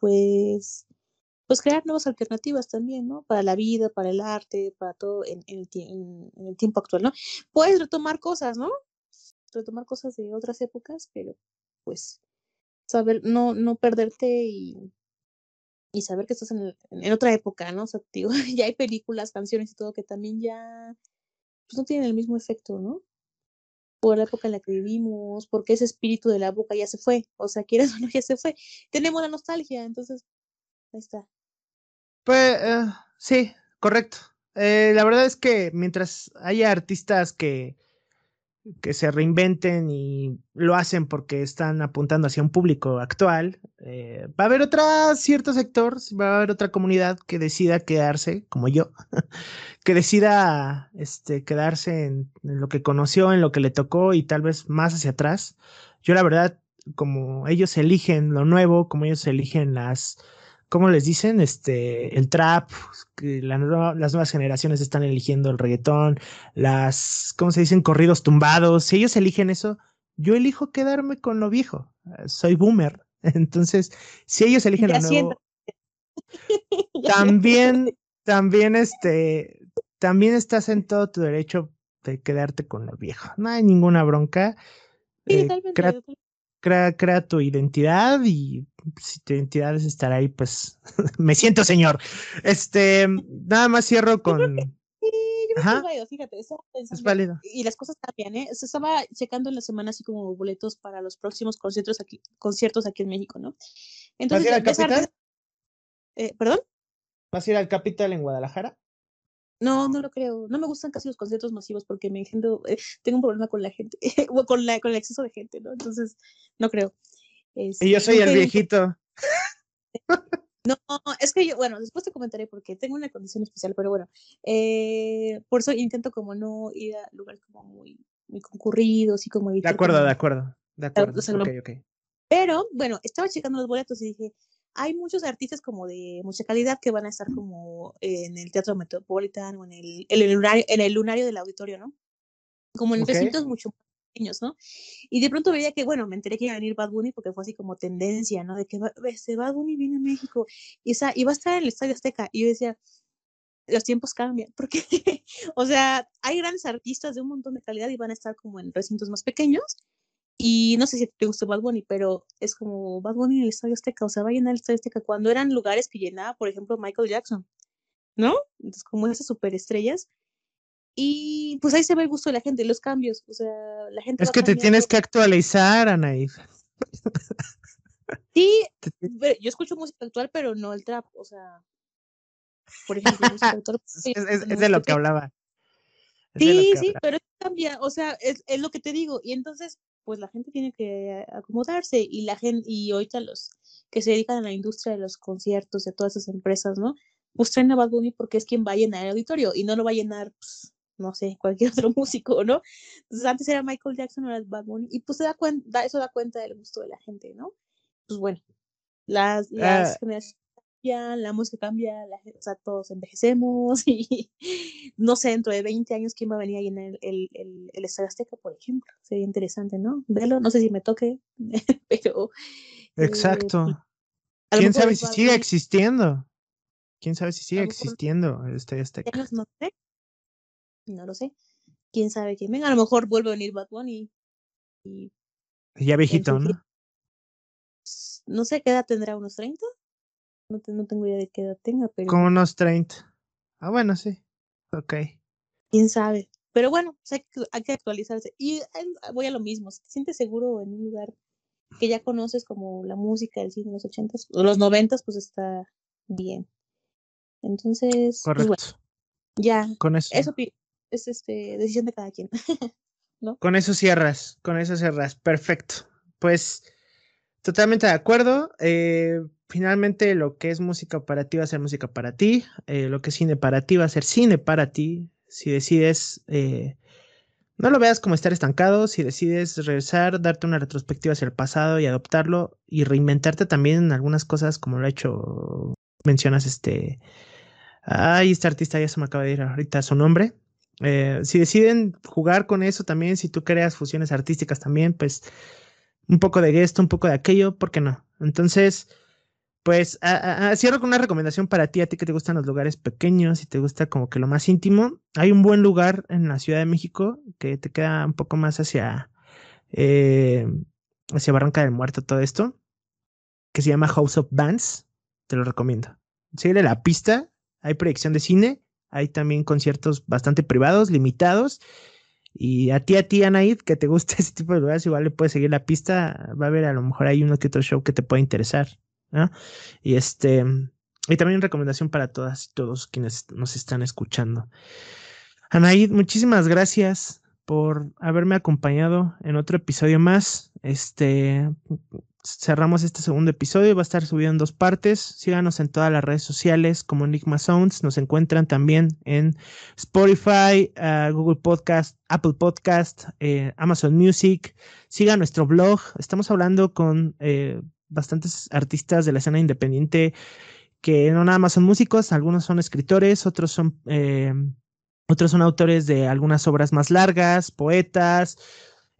Pues, pues crear nuevas alternativas también, ¿no? Para la vida, para el arte, para todo en, el, en el tiempo actual, ¿no? Puedes retomar cosas, ¿no? Retomar cosas de otras épocas, pero pues saber, no, no perderte y, y saber que estás en, en, otra época, ¿no? O sea, digo, ya hay películas, canciones y todo que también ya pues no tienen el mismo efecto, ¿no? Por la época en la que vivimos, porque ese espíritu de la época ya se fue, o sea, quieres o no, ya se fue. Tenemos la nostalgia, entonces, ahí está. Pues, uh, sí, correcto. Eh, la verdad es que mientras haya artistas que que se reinventen y lo hacen porque están apuntando hacia un público actual, eh, va a haber otro cierto sector, va a haber otra comunidad que decida quedarse, como yo, que decida este, quedarse en, lo que conoció, en lo que le tocó y tal vez más hacia atrás. Yo la verdad, como ellos eligen lo nuevo, como ellos eligen las ¿cómo les dicen? Este, el trap, las nuevas generaciones están eligiendo el reggaetón, las, ¿cómo se dicen? Corridos tumbados. Si ellos eligen eso, yo elijo quedarme con lo viejo. Soy boomer. Entonces, si ellos eligen lo nuevo, también, también, este, también estás en todo tu derecho de quedarte con lo viejo. No hay ninguna bronca. Sí, eh, crea, crea, crea, tu identidad y si tu identidad es estar ahí, pues me siento señor. Este, nada más cierro con. Sí, yo Ajá. válido, fíjate, es válido. Y las cosas cambian, ¿eh? Se estaba checando en la semana así como boletos para los próximos conciertos aquí, conciertos aquí en México, ¿no? Entonces, ¿Vas a ir al Capital? Eh, ¿Perdón? ¿Vas a ir al Capital en Guadalajara? No, no lo creo. No me gustan casi los conciertos masivos porque me engendo, eh, tengo un problema con la gente, o con, la, con el exceso de gente, ¿no? Entonces, no creo. Y yo soy el viejito. No, es que yo, bueno, después te comentaré porque tengo una condición especial, pero bueno, eh, por eso intento como no ir a lugares como muy, muy concurridos y como De acuerdo, de acuerdo, de acuerdo. okay, okay. Pero bueno, estaba checando los boletos y dije, hay muchos artistas como de mucha calidad que van a estar como en el Teatro Metropolitan o en el, en el, lunario, en el lunario del auditorio, ¿no? Como en okay. recintos mucho ¿no? Y de pronto veía que, bueno, me enteré que iba a venir Bad Bunny porque fue así como tendencia, ¿no? De que este Bad Bunny viene a México y esa, iba a estar en el Estadio Azteca. Y yo decía, los tiempos cambian, porque, o sea, hay grandes artistas de un montón de calidad y van a estar como en recintos más pequeños. Y no sé si te gusta Bad Bunny, pero es como Bad Bunny en el Estadio Azteca, o sea, va a llenar el Estadio Azteca cuando eran lugares que llenaba, por ejemplo, Michael Jackson, ¿no? Entonces, como esas superestrellas, y pues ahí se ve el gusto de la gente, los cambios. O sea, la gente. Es que te tienes que actualizar, Anaí. Sí, yo escucho música actual, pero no el trap. O sea, por ejemplo, música actual. es, es, es, de lo que hablaba. sí, sí, pero cambia. O sea, es, es lo que te digo. Y entonces, pues la gente tiene que acomodarse. Y la gente, y ahorita los que se dedican a la industria de los conciertos, de todas esas empresas, ¿no? Pues traen a Bad Bunny porque es quien va a llenar el auditorio y no lo va a llenar pues, no sé, cualquier otro músico, ¿no? Entonces antes era Michael Jackson, ahora es Bad Bunny, y pues se da cuenta, eso da cuenta del gusto de la gente, ¿no? Pues bueno, las, las generaciones cambian, la música cambia, la, o sea, todos envejecemos y no sé, dentro de 20 años quién va a venir ahí en el, el, el, el Estadio Azteca, por ejemplo. Sería interesante, ¿no? Verlo, no sé si me toque, pero... Exacto. Eh, ¿Quién sabe si sigue existiendo? ¿Quién sabe si sigue existiendo el Estadio Azteca? No sé, no lo sé. Quién sabe quién venga. A lo mejor vuelve a venir Bad Bunny. Y, ya viejito, ¿no? No sé qué edad tendrá, unos 30. No, te, no tengo idea de qué edad tenga, pero. Como unos 30. Ah, bueno, sí. Ok. Quién sabe. Pero bueno, pues hay, que, actualizarse. Y voy a lo mismo. Si te sientes seguro en un lugar que ya conoces como la música, el cine, los ochentas, o los noventas, pues está bien. Entonces, Correcto. Pues bueno, ya. Con eso. Eso es este, decisión de cada quien. ¿no? Con eso cierras, con eso cierras. Perfecto. Pues Totalmente de acuerdo. Eh, finalmente, lo que es música para ti va a ser música para ti. Eh, lo que es cine para ti va a ser cine para ti. Si decides, eh, no lo veas como estar estancado. Si decides regresar, darte una retrospectiva hacia el pasado y adoptarlo y reinventarte también en algunas cosas, como lo ha hecho, mencionas este. Ay, este artista ya se me acaba de ir ahorita su nombre. Si deciden jugar con eso también, si tú creas fusiones artísticas también, pues un poco de esto, un poco de aquello, ¿por qué no? Entonces, pues cierro con una recomendación para ti, a ti que te gustan los lugares pequeños y te gusta como que lo más íntimo. Hay un buen lugar en la Ciudad de México que te queda un poco más hacia, eh, hacia Barranca del Muerto, todo esto, que se llama House of Bands. Te lo recomiendo. Sigue la pista, hay proyección de cine, hay también conciertos bastante privados, limitados y a ti, a ti, Anaid, que te gusta ese tipo de lugares, igual le puedes seguir la pista. Va a haber a lo mejor hay uno que otro show que te pueda interesar. Y este, y también recomendación para todas y todos quienes nos están escuchando. Anaid, muchísimas gracias por haberme acompañado en otro episodio más. Este, cerramos este segundo episodio. Va a estar subido en dos partes. Síganos en todas las redes sociales como Enigma Sounds. Nos encuentran también en Spotify, uh, Google Podcast, Apple Podcast, eh, Amazon Music. Sigan nuestro blog. Estamos hablando con eh, bastantes artistas de la escena independiente que no nada más son músicos, algunos son escritores, otros son, eh, otros son autores de algunas obras más largas, poetas,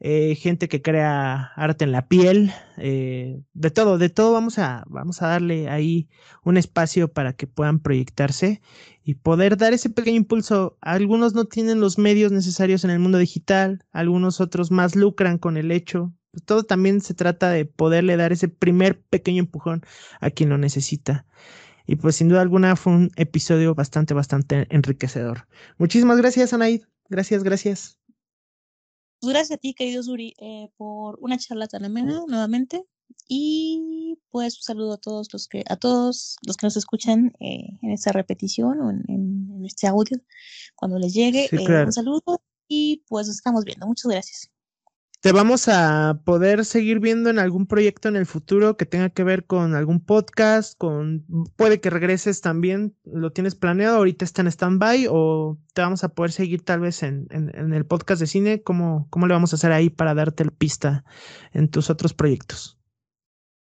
eh, gente que crea arte en la piel, eh, de todo, de todo vamos a, vamos a darle ahí un espacio para que puedan proyectarse y poder dar ese pequeño impulso. Algunos no tienen los medios necesarios en el mundo digital, algunos otros más lucran con el hecho. Pues todo también se trata de poderle dar ese primer pequeño empujón a quien lo necesita. Y pues sin duda alguna fue un episodio bastante, bastante enriquecedor. Muchísimas gracias, Anaid. Gracias, gracias. Pues, gracias a ti, querido Zuri, eh, por una charla tan amena nuevamente. Y pues un saludo a todos los que, a todos los que nos escuchan eh, en esta repetición o en, este audio cuando les llegue. Eh, un saludo y pues nos estamos viendo. Muchas gracias te vamos a poder seguir viendo en algún proyecto en el futuro que tenga que ver con algún podcast, con puede que regreses también, lo tienes planeado, ahorita está en stand-by o te vamos a poder seguir tal vez en, en, el podcast de cine, ¿Cómo, ¿cómo le vamos a hacer ahí para darte el pista en tus otros proyectos?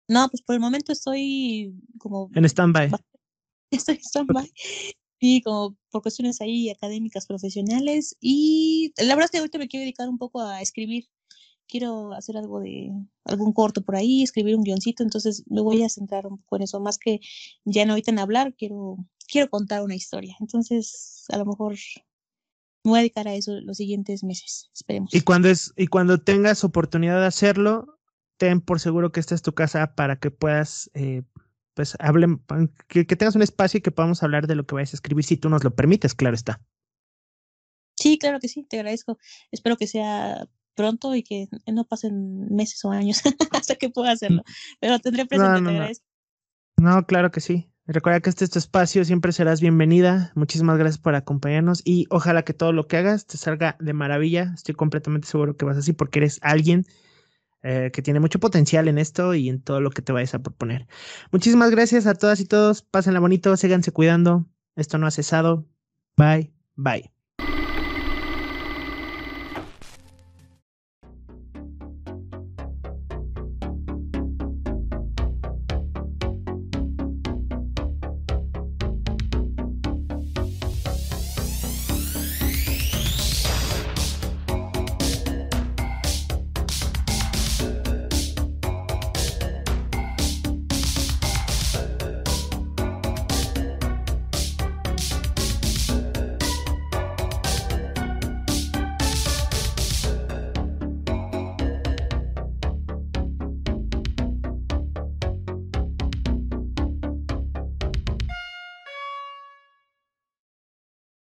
No, pues por el momento estoy como... En stand-by. Estoy en stand-by. Sí, como por cuestiones ahí académicas, profesionales. Y la verdad es que ahorita me quiero dedicar un poco a escribir quiero hacer algo de algún corto por ahí, escribir un guioncito, entonces me voy a centrar un poco en eso, más que ya no ahorita en hablar, quiero, quiero contar una historia. Entonces, a lo mejor me voy a dedicar a eso los siguientes meses, esperemos. Y cuando es, y cuando tengas oportunidad de hacerlo, ten por seguro que esta es tu casa para que puedas eh, pues hablen, que, que tengas un espacio y que podamos hablar de lo que vayas a escribir, si tú nos lo permites, claro está. Sí, claro que sí, te agradezco. Espero que sea pronto y que no pasen meses o años hasta que pueda hacerlo. Pero tendré presente, no, no, No, claro que sí. Recuerda que este es tu espacio, siempre serás bienvenida. Muchísimas gracias por acompañarnos y ojalá que todo lo que hagas te salga de maravilla. Estoy completamente seguro que vas así porque eres alguien eh, que tiene mucho potencial en esto y en todo lo que te vayas a proponer. Muchísimas gracias a todas y todos. Pásenla bonito, síganse cuidando. Esto no ha cesado. Bye, bye.